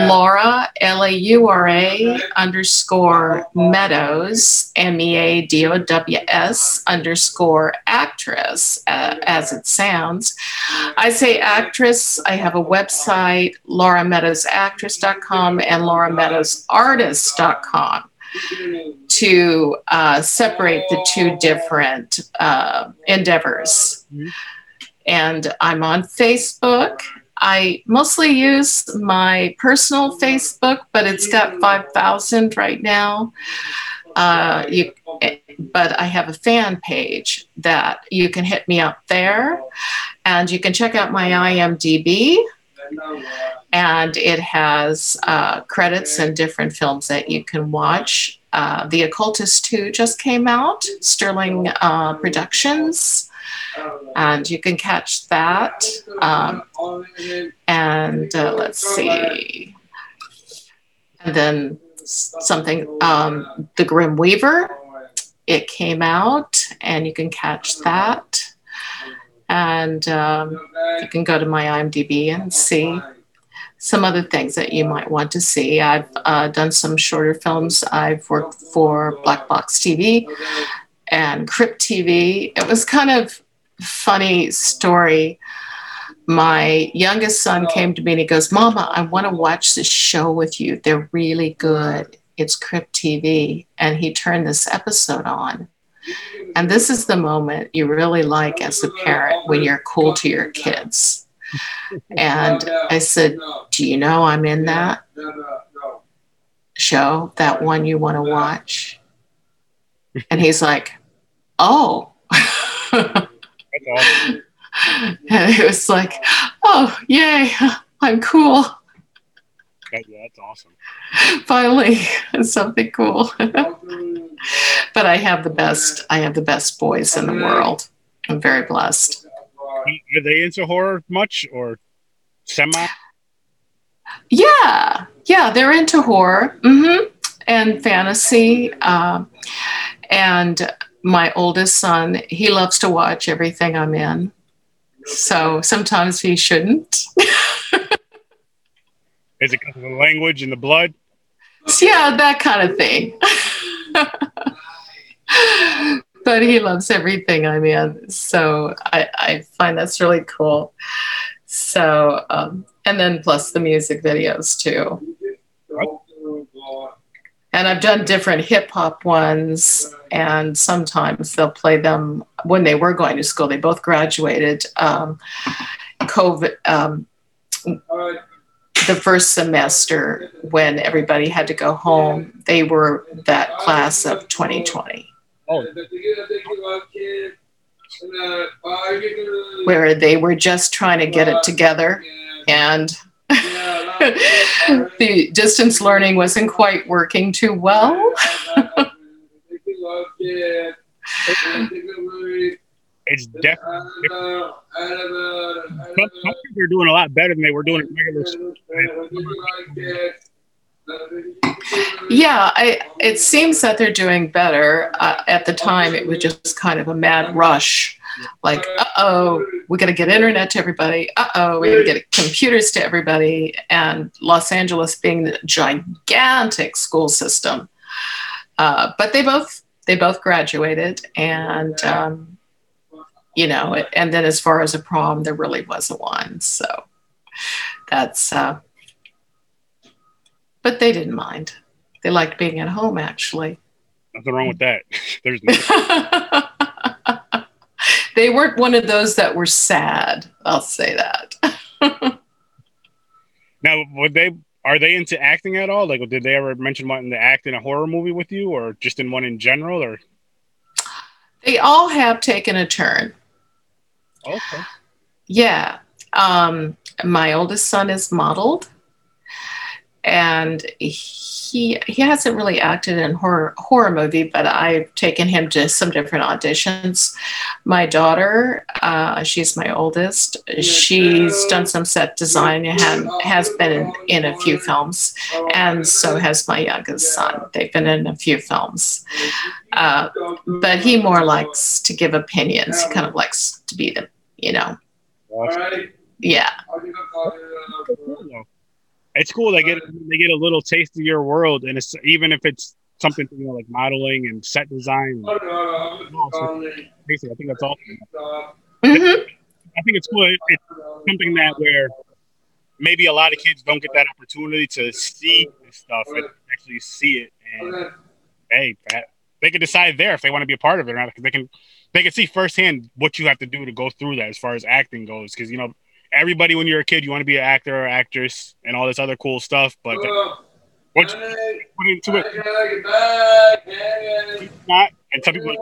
Laura, L A U R A underscore Meadows, M E A D O W S underscore actress, uh, as it sounds. I say actress, I have a website, laurameadowsactress.com and laurameadowsartist.com to uh, separate the two different uh, endeavors. And I'm on Facebook. I mostly use my personal Facebook, but it's got 5,000 right now. Uh, you, but I have a fan page that you can hit me up there, and you can check out my IMDb and it has uh, credits and different films that you can watch. Uh, the Occultist 2 just came out, Sterling uh, Productions, and you can catch that. Um, and uh, let's see. And then something, um, The Grim Weaver, it came out, and you can catch that. And um, you can go to my IMDb and see some other things that you might want to see. I've uh, done some shorter films. I've worked for Black Box TV and Crypt TV. It was kind of funny story. My youngest son came to me and he goes, Mama, I want to watch this show with you. They're really good. It's Crypt TV. And he turned this episode on. And this is the moment you really like as a parent when you're cool to your kids. And I said, Do you know I'm in that show, that one you want to watch? And he's like, Oh. and it was like, Oh, yay, I'm cool. That, yeah, that's awesome. Finally, *laughs* something cool. *laughs* but I have the best. I have the best boys in the world. I'm very blessed. Are they into horror much or semi? Yeah, yeah, they're into horror mm-hmm. and fantasy. Um, and my oldest son, he loves to watch everything I'm in. So sometimes he shouldn't. *laughs* Is it because of the language and the blood? Yeah, that kind of thing. but he loves everything I'm in. So I, I find that's really cool. So, um, and then plus the music videos too. And I've done different hip hop ones, and sometimes they'll play them when they were going to school. They both graduated um, COVID, um, the first semester when everybody had to go home. They were that class of 2020. Oh. Where they were just trying to get it together and *laughs* the distance learning wasn't quite working too well. *laughs* *laughs* it's definitely some, some people are doing a lot better than they were doing regular. Yeah, I, it seems that they're doing better. Uh, at the time, it was just kind of a mad rush. Like, uh oh, we got to get internet to everybody. Uh oh, we got to get computers to everybody. And Los Angeles being the gigantic school system, uh, but they both they both graduated, and um, you know, and then as far as a prom, there really wasn't one. So that's uh, but they didn't mind. They liked being at home, actually. Nothing wrong with that. *laughs* There's no- *laughs* they weren't one of those that were sad. I'll say that. *laughs* now, would they? Are they into acting at all? Like, did they ever mention wanting to act in a horror movie with you, or just in one in general? Or they all have taken a turn. Okay. Yeah. Um, my oldest son is modeled and he he hasn't really acted in horror horror movie, but I've taken him to some different auditions. My daughter, uh, she's my oldest. She's done some set design and has been in, in a few films, and so has my youngest son. They've been in a few films, uh, but he more likes to give opinions. He kind of likes to be the you know, yeah it's cool. They get they get a little taste of your world, and it's even if it's something you know like modeling and set design. And, I think that's awesome. Mm-hmm. I think it's cool. It's something that where maybe a lot of kids don't get that opportunity to see this stuff and actually see it. And hey, they can decide there if they want to be a part of it or not. Because they can they can see firsthand what you have to do to go through that as far as acting goes. Because you know everybody when you're a kid you want to be an actor or actress and all this other cool stuff but once you put into it. Not and some people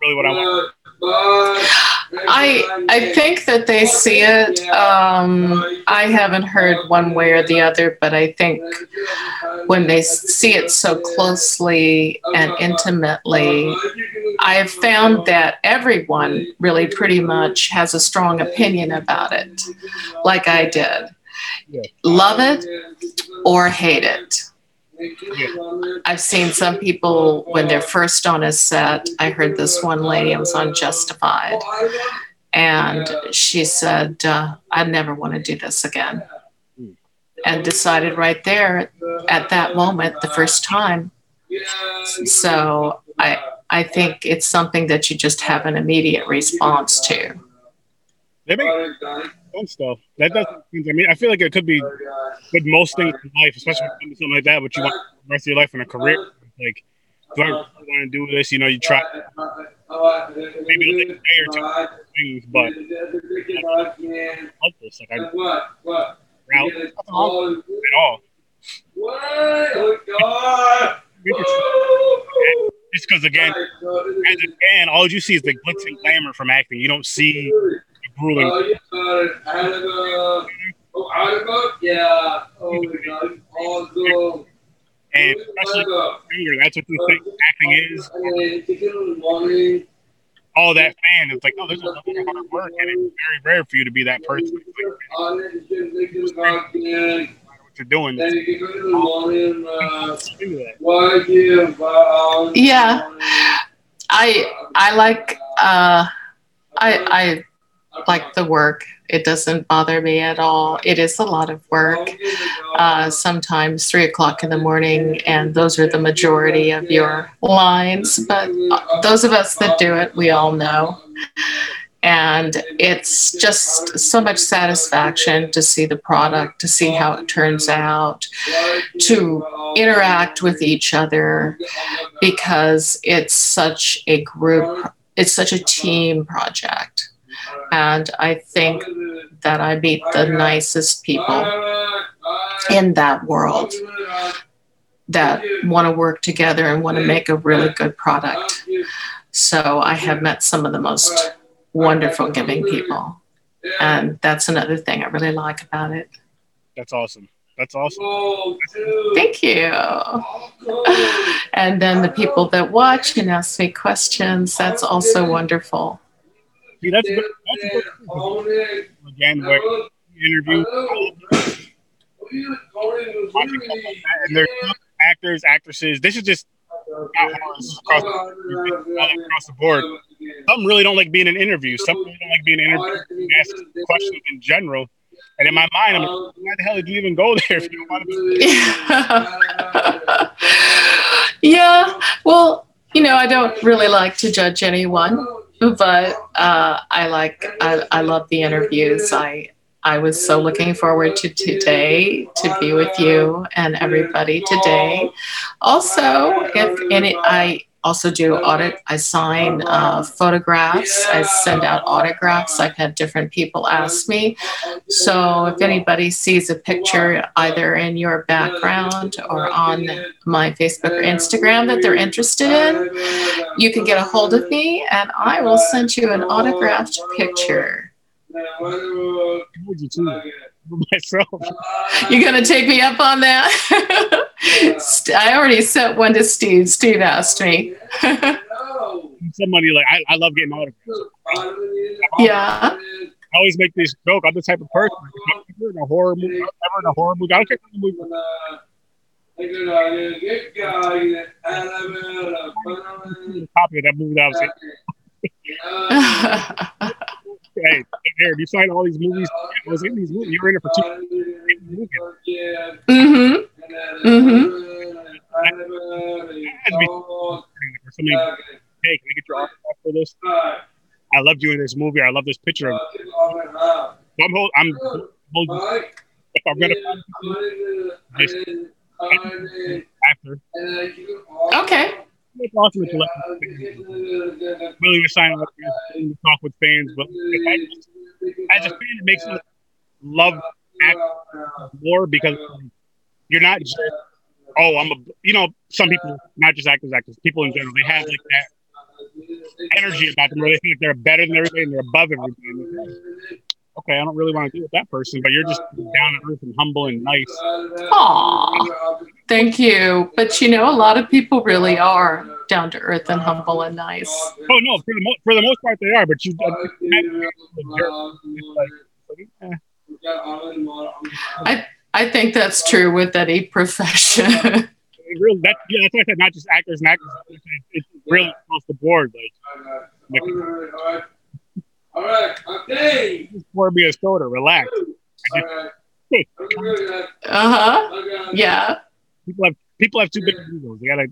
really what i want. I I think that they see it. Um, I haven't heard one way or the other, but I think when they see it so closely and intimately, I have found that everyone really pretty much has a strong opinion about it, like I did. Love it or hate it. I've seen some people when they're first on a set. I heard this one lady, I was on Justified, And she said, uh, I never want to do this again. And decided right there at that moment, the first time. So I, I think it's something that you just have an immediate response to. They make fun stuff. That doesn't. I mean, I feel like it could be with most things in life, especially when it comes to something like that. But you want the rest of your life in a career, like, do I really want to do this? You know, you try maybe like a day or two things, but hopeless. Like I route at all. Just because again, as a fan, all you see is the glitz and glamour from acting. You don't see the grueling. And especially younger, that's what you think acting is. All that fan is like, oh, there's a lot of hard work, and it's very rare for you to be that person. Like, you're doing. Yeah, I I like uh, I I like the work. It doesn't bother me at all. It is a lot of work. Uh, sometimes three o'clock in the morning, and those are the majority of your lines. But uh, those of us that do it, we all know. And it's just so much satisfaction to see the product, to see how it turns out, to interact with each other, because it's such a group, it's such a team project. And I think that I meet the nicest people in that world that want to work together and want to make a really good product. So I have met some of the most wonderful giving people. And um, that's another thing I really like about it. That's awesome. That's awesome. Thank you. *laughs* And then the people that watch and ask me questions, that's also wonderful. See, that's good. That's good again where you interview and there's actors, actresses. This is just this is across, across the board. Some really don't like being in interviews. Some really don't like being interviewed ask questions in general. And in my mind, I'm like, why the hell did you even go there if you don't want to be? *laughs* yeah. Well, you know, I don't really like to judge anyone but uh, I like I, I love the interviews. I I was so looking forward to today to be with you and everybody today. Also, if any, I also do audit. I sign uh, photographs. I send out autographs. I've had different people ask me. So if anybody sees a picture either in your background or on my Facebook or Instagram that they're interested in, you can get a hold of me and I will send you an autographed picture. *laughs* myself. You're gonna take me up on that? *laughs* I already sent one to Steve. Steve asked me. *laughs* Somebody like I, I love getting autographs. Yeah. I always make this joke. I'm the type of person. Ever in a horror movie, ever in a horror movie, I don't care what movie. Copy of that movie that I was in. hey, Aaron, you signed all these movies. I was in these movies. You were in it for two. Mm-hmm. Mm-hmm. Somebody, hey, can I get your autograph for this? I loved you in this movie. I love this picture of. I'm hold, I'm holding. If I'm gonna this after. Okay it's awesome to let willing to sign up and talk with fans, but as a fan, it makes me love act more because you're not just oh I'm a you know some people not just actors actors people in general they have like that energy about them where they think they're better than everybody and they're above everybody okay, I don't really want to deal with that person, but you're just down to earth and humble and nice. Aw, thank you. But you know, a lot of people really are down to earth and humble and nice. Oh no, for the mo- for the most part they are, but you. Uh, I I think that's true with any profession. *laughs* really, that, yeah, that's why I said not just actors and actors. It's, it's really across the board. Like, like All right, okay. Pour me a soda. Relax. All right. uh huh. Yeah. People have people have too big egos. They gotta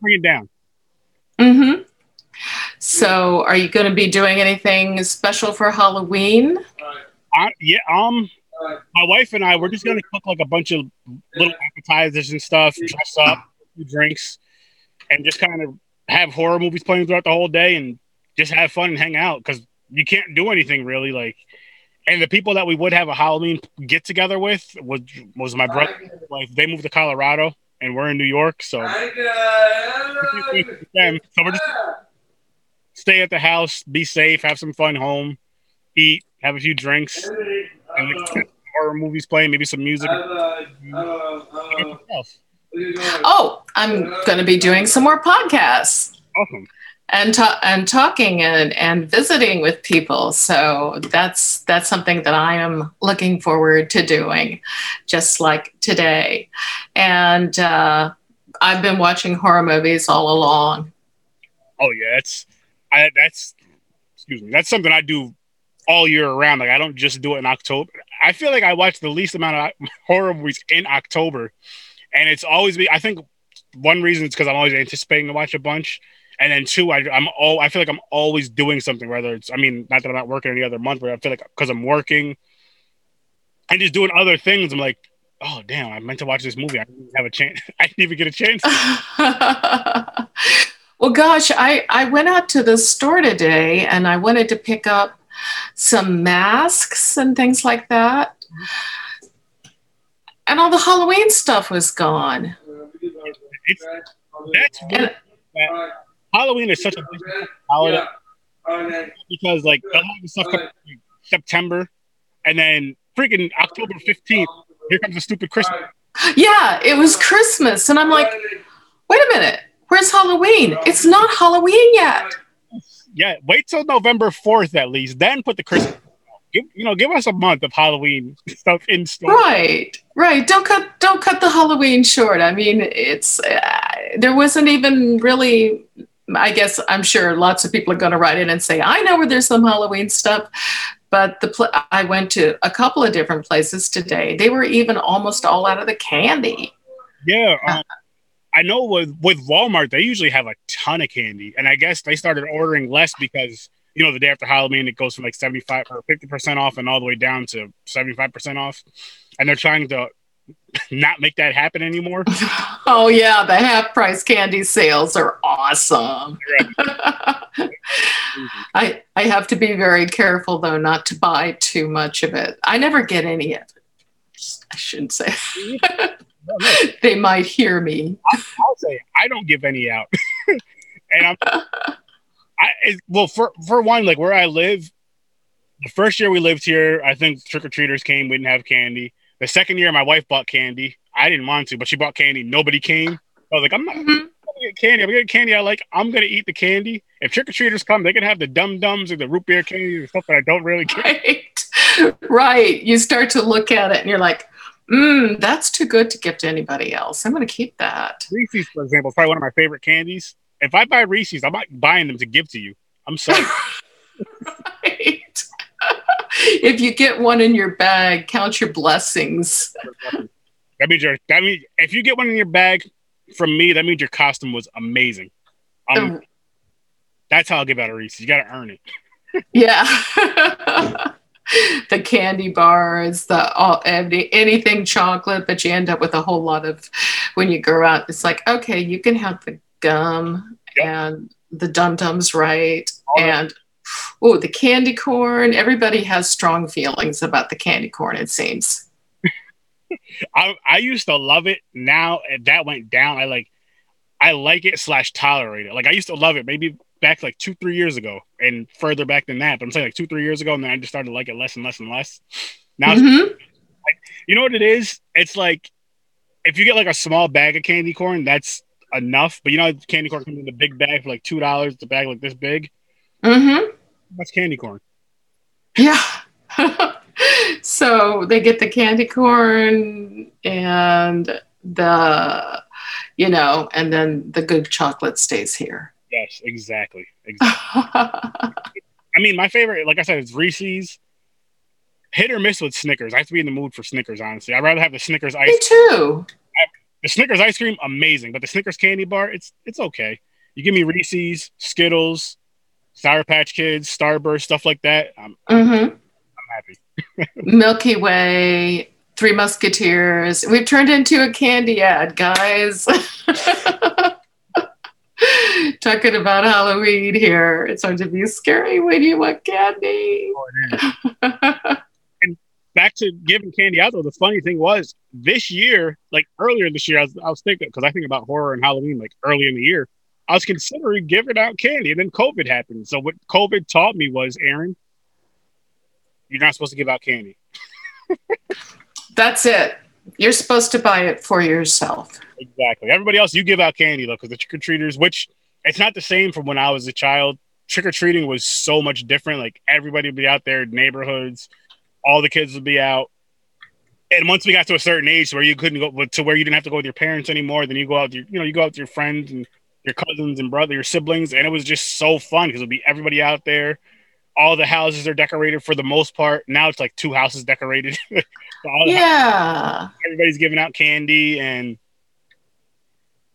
bring it down. Mm-hmm. So, are you going to be doing anything special for Halloween? Uh, yeah. Um, my wife and I we're just going to cook like a bunch of little appetizers and stuff, dress up, drinks, and just kind of have horror movies playing throughout the whole day and just have fun and hang out because you can't do anything really like and the people that we would have a Halloween get together with was was my brother. Like they moved to Colorado and we're in New York, so so we're just stay at the house, be safe, have some fun home, eat, have a few drinks, and like, *laughs* horror movies playing, maybe some music. Oh, I'm going to be doing some more podcasts. Awesome and ta- and talking and and visiting with people. So that's that's something that I am looking forward to doing, just like today. And uh, I've been watching horror movies all along. Oh yeah, it's I that's excuse me. That's something I do all year around. Like I don't just do it in October. I feel like I watch the least amount of *laughs* horror movies in October, and it's always be. I think one reason is because I'm always anticipating to watch a bunch and then two, I, I'm all I feel like I'm always doing something. Whether it's, I mean, not that I'm not working any other month, but I feel like because I'm working and just doing other things, I'm like, oh damn, I meant to watch this movie. I didn't have a chance. *laughs* I didn't even get a chance. *laughs* well, gosh, I I went out to the store today and I wanted to pick up some masks and things like that. And all the Halloween stuff was gone. It's, that's and, Halloween is such a big holiday because like a lot of stuff comes September, and then freaking October fifteenth, here comes the stupid Christmas. Yeah, it was Christmas, and I'm like, wait a minute, where's Halloween? It's not Halloween yet. Yeah, wait till November fourth at least, then put the Christmas. Give, you know, give us a month of Halloween *laughs* stuff in store. Right, right. Don't cut, don't cut the Halloween short. I mean, it's uh, there wasn't even really I guess I'm sure lots of people are going to write in and say, I know where there's some Halloween stuff. But the pl- I went to a couple of different places today. They were even almost all out of the candy. Yeah. Um, I know with, with Walmart, they usually have a ton of candy. And I guess they started ordering less because, you know, the day after Halloween, it goes from like 75 or 50% off and all the way down to 75% off. And they're trying to not make that happen anymore. *laughs* oh yeah, the half price candy sales are awesome. *laughs* I I have to be very careful though not to buy too much of it. I never get any of it. I shouldn't say. *laughs* they might hear me. I'll, I'll, say I don't give any out, and I'm. I well for for one like where I live, the first year we lived here, I think trick or treaters came. We didn't have candy. The second year, my wife bought candy. I didn't want to, but she bought candy. Nobody came. I was like, I'm not mm-hmm. gonna get candy. I'm gonna get candy I like. I'm gonna eat the candy. If trick or treaters come, they can have the dum dums or the root beer candy or stuff that I don't really care. Right. *laughs* right. You start to look at it and you're like, mm, that's too good to give to anybody else. I'm gonna keep that. Reese's, for example, is probably one of my favorite candies. If I buy Reese's, I'm not buying them to give to you. I'm sorry. *laughs* right *laughs* if you get one in your bag, count your blessings. *laughs* That means your that means if you get one in your bag from me, that means your costume was amazing. Um, that's how I'll give out a Reese. You got to earn it. yeah. *laughs* the candy bars, the all any, anything chocolate, but you end up with a whole lot of when you go out. It's like okay, you can have the gum yep. and the dum dums, right? All and oh, the candy corn. Everybody has strong feelings about the candy corn, it seems. *laughs* I, I used to love it. Now that went down. I like I like it slash tolerate it. Like I used to love it maybe back like two, three years ago and further back than that. But I'm saying like two, three years ago, and then I just started to like it less and less and less. Now mm-hmm. like you know what it is? It's like if you get like a small bag of candy corn, that's enough. But you know candy corn comes in a big bag for like two dollars, the bag like this big. Mm-hmm. That's candy corn. Yeah. *laughs* so they get the candy corn and the, you know, and then the good chocolate stays here. Yes, exactly. Exactly. *laughs* I mean, my favorite, like I said, is Reese's. Hit or miss with Snickers. I have to be in the mood for Snickers. Honestly, I'd rather have the Snickers ice. Me too. The Snickers ice cream, amazing, but the Snickers candy bar, it's it's okay. You give me Reese's, Skittles, Sour Patch Kids, Starburst, stuff like that. I'm, I'm, hmm I'm happy. *laughs* Milky Way, Three Musketeers. We've turned into a candy ad, guys. *laughs* Talking about Halloween here. It's going to be scary when you want candy. Oh, is. back to giving candy out though the funny thing was this year like earlier this year i was, I was thinking because i think about horror and halloween like early in the year i was considering giving out candy and then covid happened. So what covid taught me was aaron you're not supposed to give out candy. That's it. You're supposed to buy it for yourself. exactly. Everybody else you give out candy though because the trick-or-treaters which it's not the same from when i was a child. Trick-or-treating was so much different. Like everybody would be out there neighborhoods all the kids would be out. And once we got to a certain age where you couldn't go to where you didn't have to go with your parents anymore, then you go out, with your, you know, you go out with your friends and your cousins and brother, your siblings, and it was just so fun because it'd be everybody out there. All the houses are decorated for the most part. Now it's like two houses decorated. *laughs* so Yeah. everybody's giving out candy and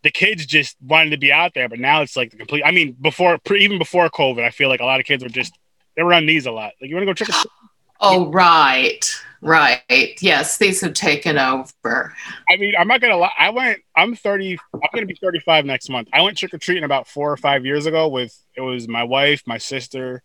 the kids just wanted to be out there but now it's like the complete i mean before pre, even before covid i feel like a lot of kids were just they were on these a lot like you want to go trick or treat Oh, right. Right. Yes, these have taken over. i mean i'm not gonna lie i went i'm 30 i'm gonna be 35 next month. I went trick-or-treating about four or five years ago with it was my wife my sister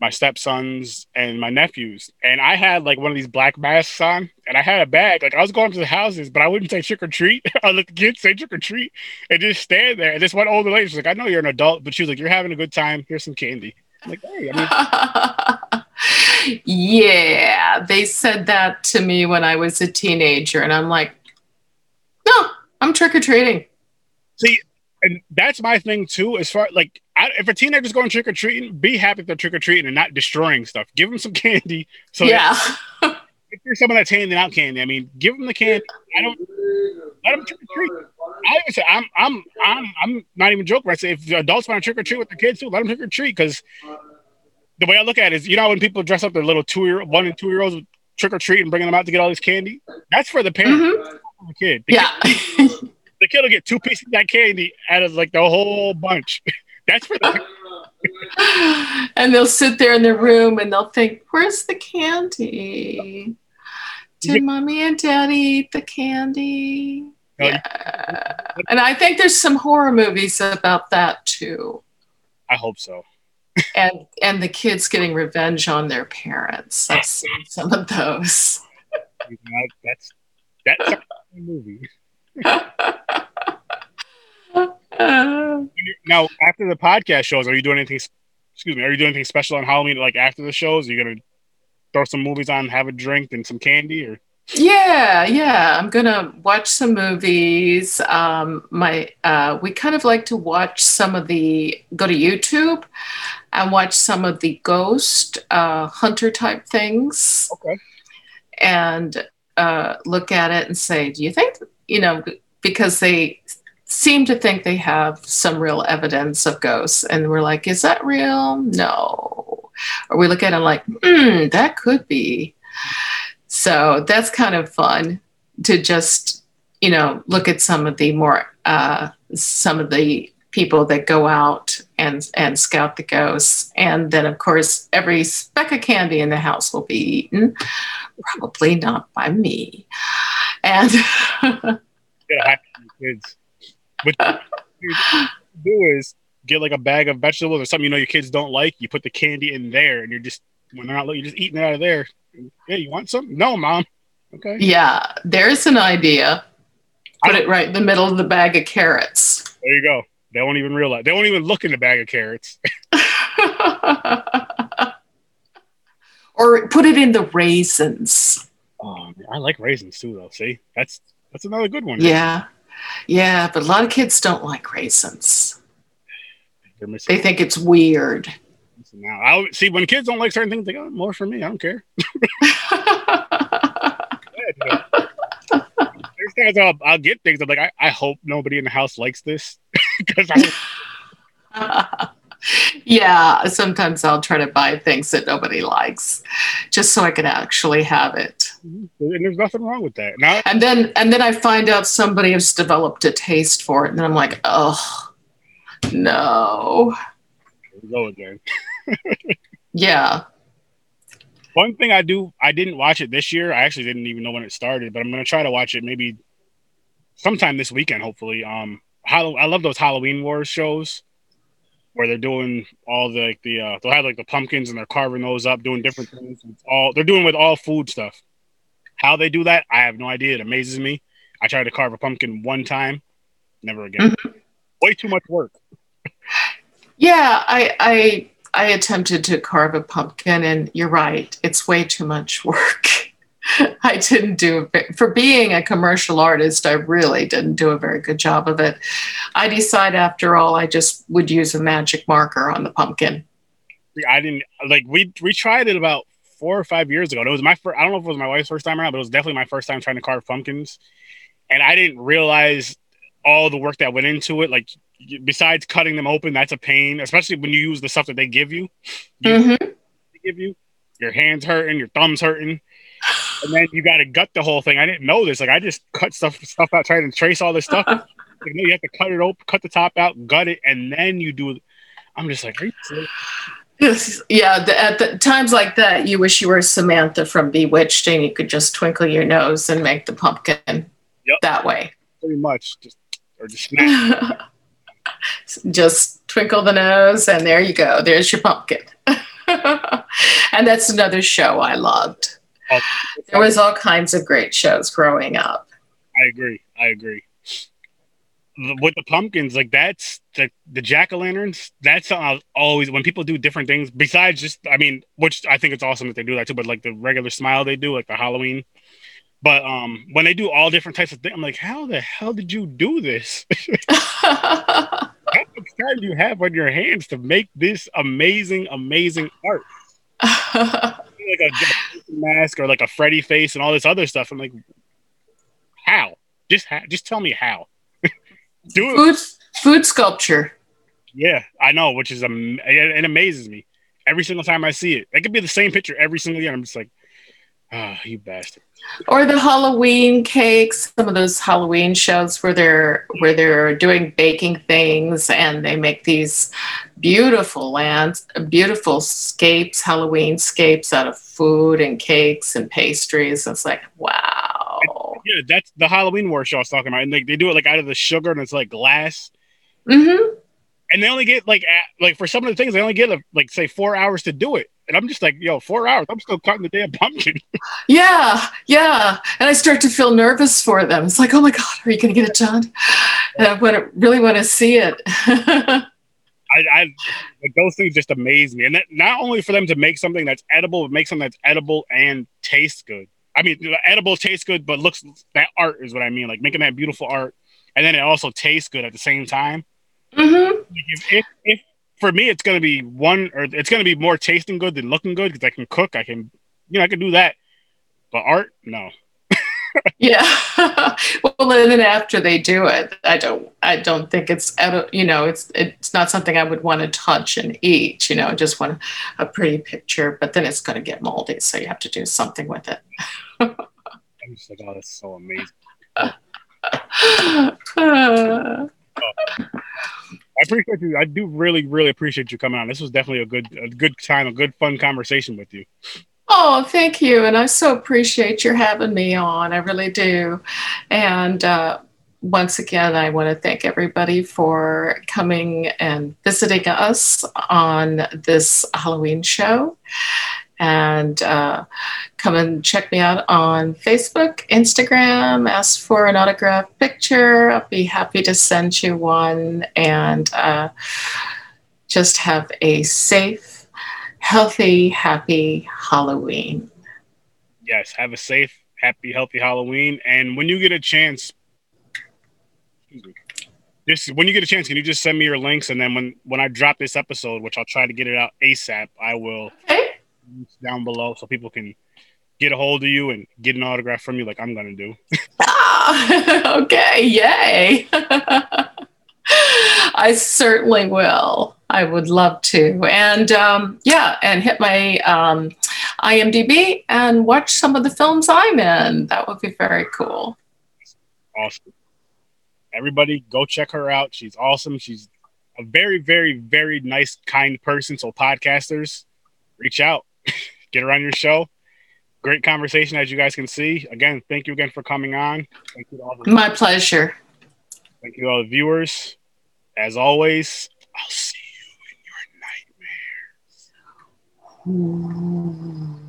my stepsons and my nephews. And i had like one of these black masks on and i had a bag. Like i was going to the houses but i wouldn't say trick-or-treat. *laughs* I let the kids say trick-or-treat and just stand there. And this one older lady was like i know you're an adult but she was like you're having a good time. Here's some candy like hey i mean *laughs* yeah, they said that to me when I was a teenager, and I'm like, no, I'm trick or treating. See, and that's my thing too. As far like, I, if a teenager's going trick or treating, be happy they're trick or treating and not destroying stuff. Give them some candy. So yeah. *laughs* if you're someone that's handing out candy, I mean, give them the candy. I don't let them trick or treat. I even say I'm I'm I'm I'm not even joking. I say if the adults want to trick or treat with the kids too, let them trick or treat because the way I look at it is, you know, when people dress up their little two year one and two year olds with trick or treat and bringing them out to get all this candy, that's for the parent, Mhm. not for the kid. The Yeah. kid, the kid will get two pieces of that candy out of like the whole bunch. *laughs* that's for the *laughs* and they'll sit there in their room and they'll think, where's the candy? Did mommy and daddy eat the candy? Yeah. And I think there's some horror movies about that too. I hope so. And and the kids getting revenge on their parents. I've *laughs* seen some of those. That's that's a movie. *laughs* Now, after the podcast shows, are you doing anything? Excuse me, are you doing anything special on Halloween? Like after the shows, are you gonna throw some movies on, have a drink, and some candy, or Yeah, yeah. I'm gonna watch some movies. Um, my uh, we kind of like to watch some of the go to YouTube and watch some of the ghost uh, hunter type things okay? and uh, look at it and say, do you think you know? Because they seem to think they have some real evidence of ghosts, and we're like, is that real? No. Or we look at it and like, hmm, that could be. So that's kind of fun to just, you know, look at some of the more, uh, some of the people that go out and and scout the ghosts, and then of course every speck of candy in the house will be eaten, probably not by me, and *laughs* kids. What you do is get like a bag of vegetables or something you know your kids don't like. You put the candy in there, and you're just when they're not, you're just eating it out of there. Yeah, you want some? No, mom. Okay. yeah, there's an idea. Put it right in the middle of the bag of carrots. There you go. They won't even realize. They won't even look in the bag of carrots. *laughs* or put it in the raisins. Oh, man, I like raisins too, though. See, that's that's another good one. Yeah. Yeah, but a lot of kids don't like raisins. They think it's weird. Now. I see when kids don't like certain things, they go oh, more for me. I don't care. *laughs* There's times I'll, I'll get things. I'm like, I, I hope nobody in the house likes this *laughs* because I, *laughs* yeah, sometimes I'll try to buy things that nobody likes, just so I can actually have it. Mm-hmm. And there's nothing wrong with that. Now, And then and then I find out somebody has developed a taste for it, and then I'm like, oh no. here we go again. Yeah. One thing I do, I didn't watch it this year. I actually didn't even know when it started, but I'm gonna try to watch it maybe sometime this weekend, hopefully. Um, Hall- I love those Halloween Wars shows where they're doing all the like the uh, they'll have like the pumpkins and they're carving those up, doing different things. It's all they're doing with all food stuff. How they do that, I have no idea. It amazes me. I tried to carve a pumpkin one time, never again. Way too much work. Yeah, I I I attempted to carve a pumpkin, and you're right, it's way too much work. *laughs* I didn't do a bit, for being a commercial artist. I really didn't do a very good job of it. I decide after all, I just would use a magic marker on the pumpkin. I didn't like we we tried it about four or five years ago. It was my first. I don't know if it was my wife's first time around, but it was definitely my first time trying to carve pumpkins, and I didn't realize all the work that went into it. Like besides cutting them open, that's a pain, especially when you use the stuff that they give you. You Mhm. they give you your hands hurting, your thumbs hurting, and then you got to gut the whole thing. I didn't know this. Like I just cut stuff stuff out, trying to trace all this stuff. *laughs* like, no, you have to cut it open, cut the top out, gut it, and then you do. I'm just like, are you serious? Yes, yeah. The, at the times like that, you wish you were Samantha from Bewitched, and you could just twinkle your nose and make the pumpkin Yep. that way. pretty much just or just snap. *laughs* just twinkle the nose, and there you go. There's your pumpkin. *laughs* and that's another show I loved. There was all kinds of great shows growing up. I agree. I agree. With the pumpkins, like that's the the jack o' lanterns. That's always when people do different things besides just. I mean, which I think it's awesome that they do that too. But like the regular smile they do, like the Halloween. But um, when they do all different types of things, I'm like, how the hell did you do this? *laughs* *laughs* how much time do you have on your hands to make this amazing, amazing art? *laughs* Like a mask or like a Freddy face and all this other stuff. I'm like, how? Just ha- just tell me how. *laughs* do it. food, food sculpture. Yeah, I know, which is um, it, it amazes me every single time I see it. It could be the same picture every single year. I'm just like, ah, you bastard. or the Halloween cakes, some of those Halloween shows where they're where they're doing baking things and they make these beautiful lands, beautiful scapes, Halloween scapes out of food and cakes and pastries. It's like wow. Yeah, that's the Halloween war show I was talking about, and like they do it like out of the sugar and it's like glass, hmm and they only get like at, like for some of the things they only get like say four hours to do it, and I'm just like, yo, four hours. I'm still cutting the damn pumpkin. *laughs* Yeah, yeah. And I start to feel nervous for them. It's like, oh my God, are you going to get it done? And I wanna, really want to see it. *laughs* I, I like those things just amaze me, and that, not only for them to make something that's edible, but make something that's edible and tastes good. I mean, edible tastes good, but looks that art is what I mean, like making that beautiful art, and then it also tastes good at the same time. Hmm Like if, if, if for me, it's gonna be one, or it's gonna be more tasting good than looking good because I can cook, I can, you know, I can do that. But art, no. *laughs* Yeah. *laughs* well, and then after they do it, I don't, I don't think it's, you know, it's, it's not something I would want to touch and eat. You know, I just want a pretty picture, but then it's going to get moldy, so you have to do something with it. *laughs* I'm just like, oh, that's so amazing. Uh, I appreciate you. I do really, really appreciate you coming on. This was definitely a good, a good time, a good, fun conversation with you. Oh, thank you. And I so appreciate your having me on. I really do. And uh, once again, I want to thank everybody for coming and visiting us on this Halloween show. And uh, come and check me out on Facebook, Instagram, ask for an autograph picture. I'll be happy to send you one. And uh, just have a safe, healthy, happy Halloween. Yes, have a safe, happy, healthy Halloween. And when you get a chance, just when you get a chance, can you just send me your links? And then when when I drop this episode, which I'll try to get it out ASAP, I will Okay. Down below so people can get a hold of you and get an autograph from you, like I'm gonna do. *laughs* Ah, *laughs* okay, yay. *laughs* I certainly will. I would love to. And um, yeah, and hit my um, IMDb and watch some of the films I'm in. That would be very cool. Awesome. Everybody, go check her out. She's awesome. She's a very, very, very nice, kind person. So, podcasters, reach out, get her on your show. Great conversation, as you guys can see. Again, thank you again for coming on. Thank you all the- My pleasure. Thank you all the viewers. As always, I'll see you in your nightmares.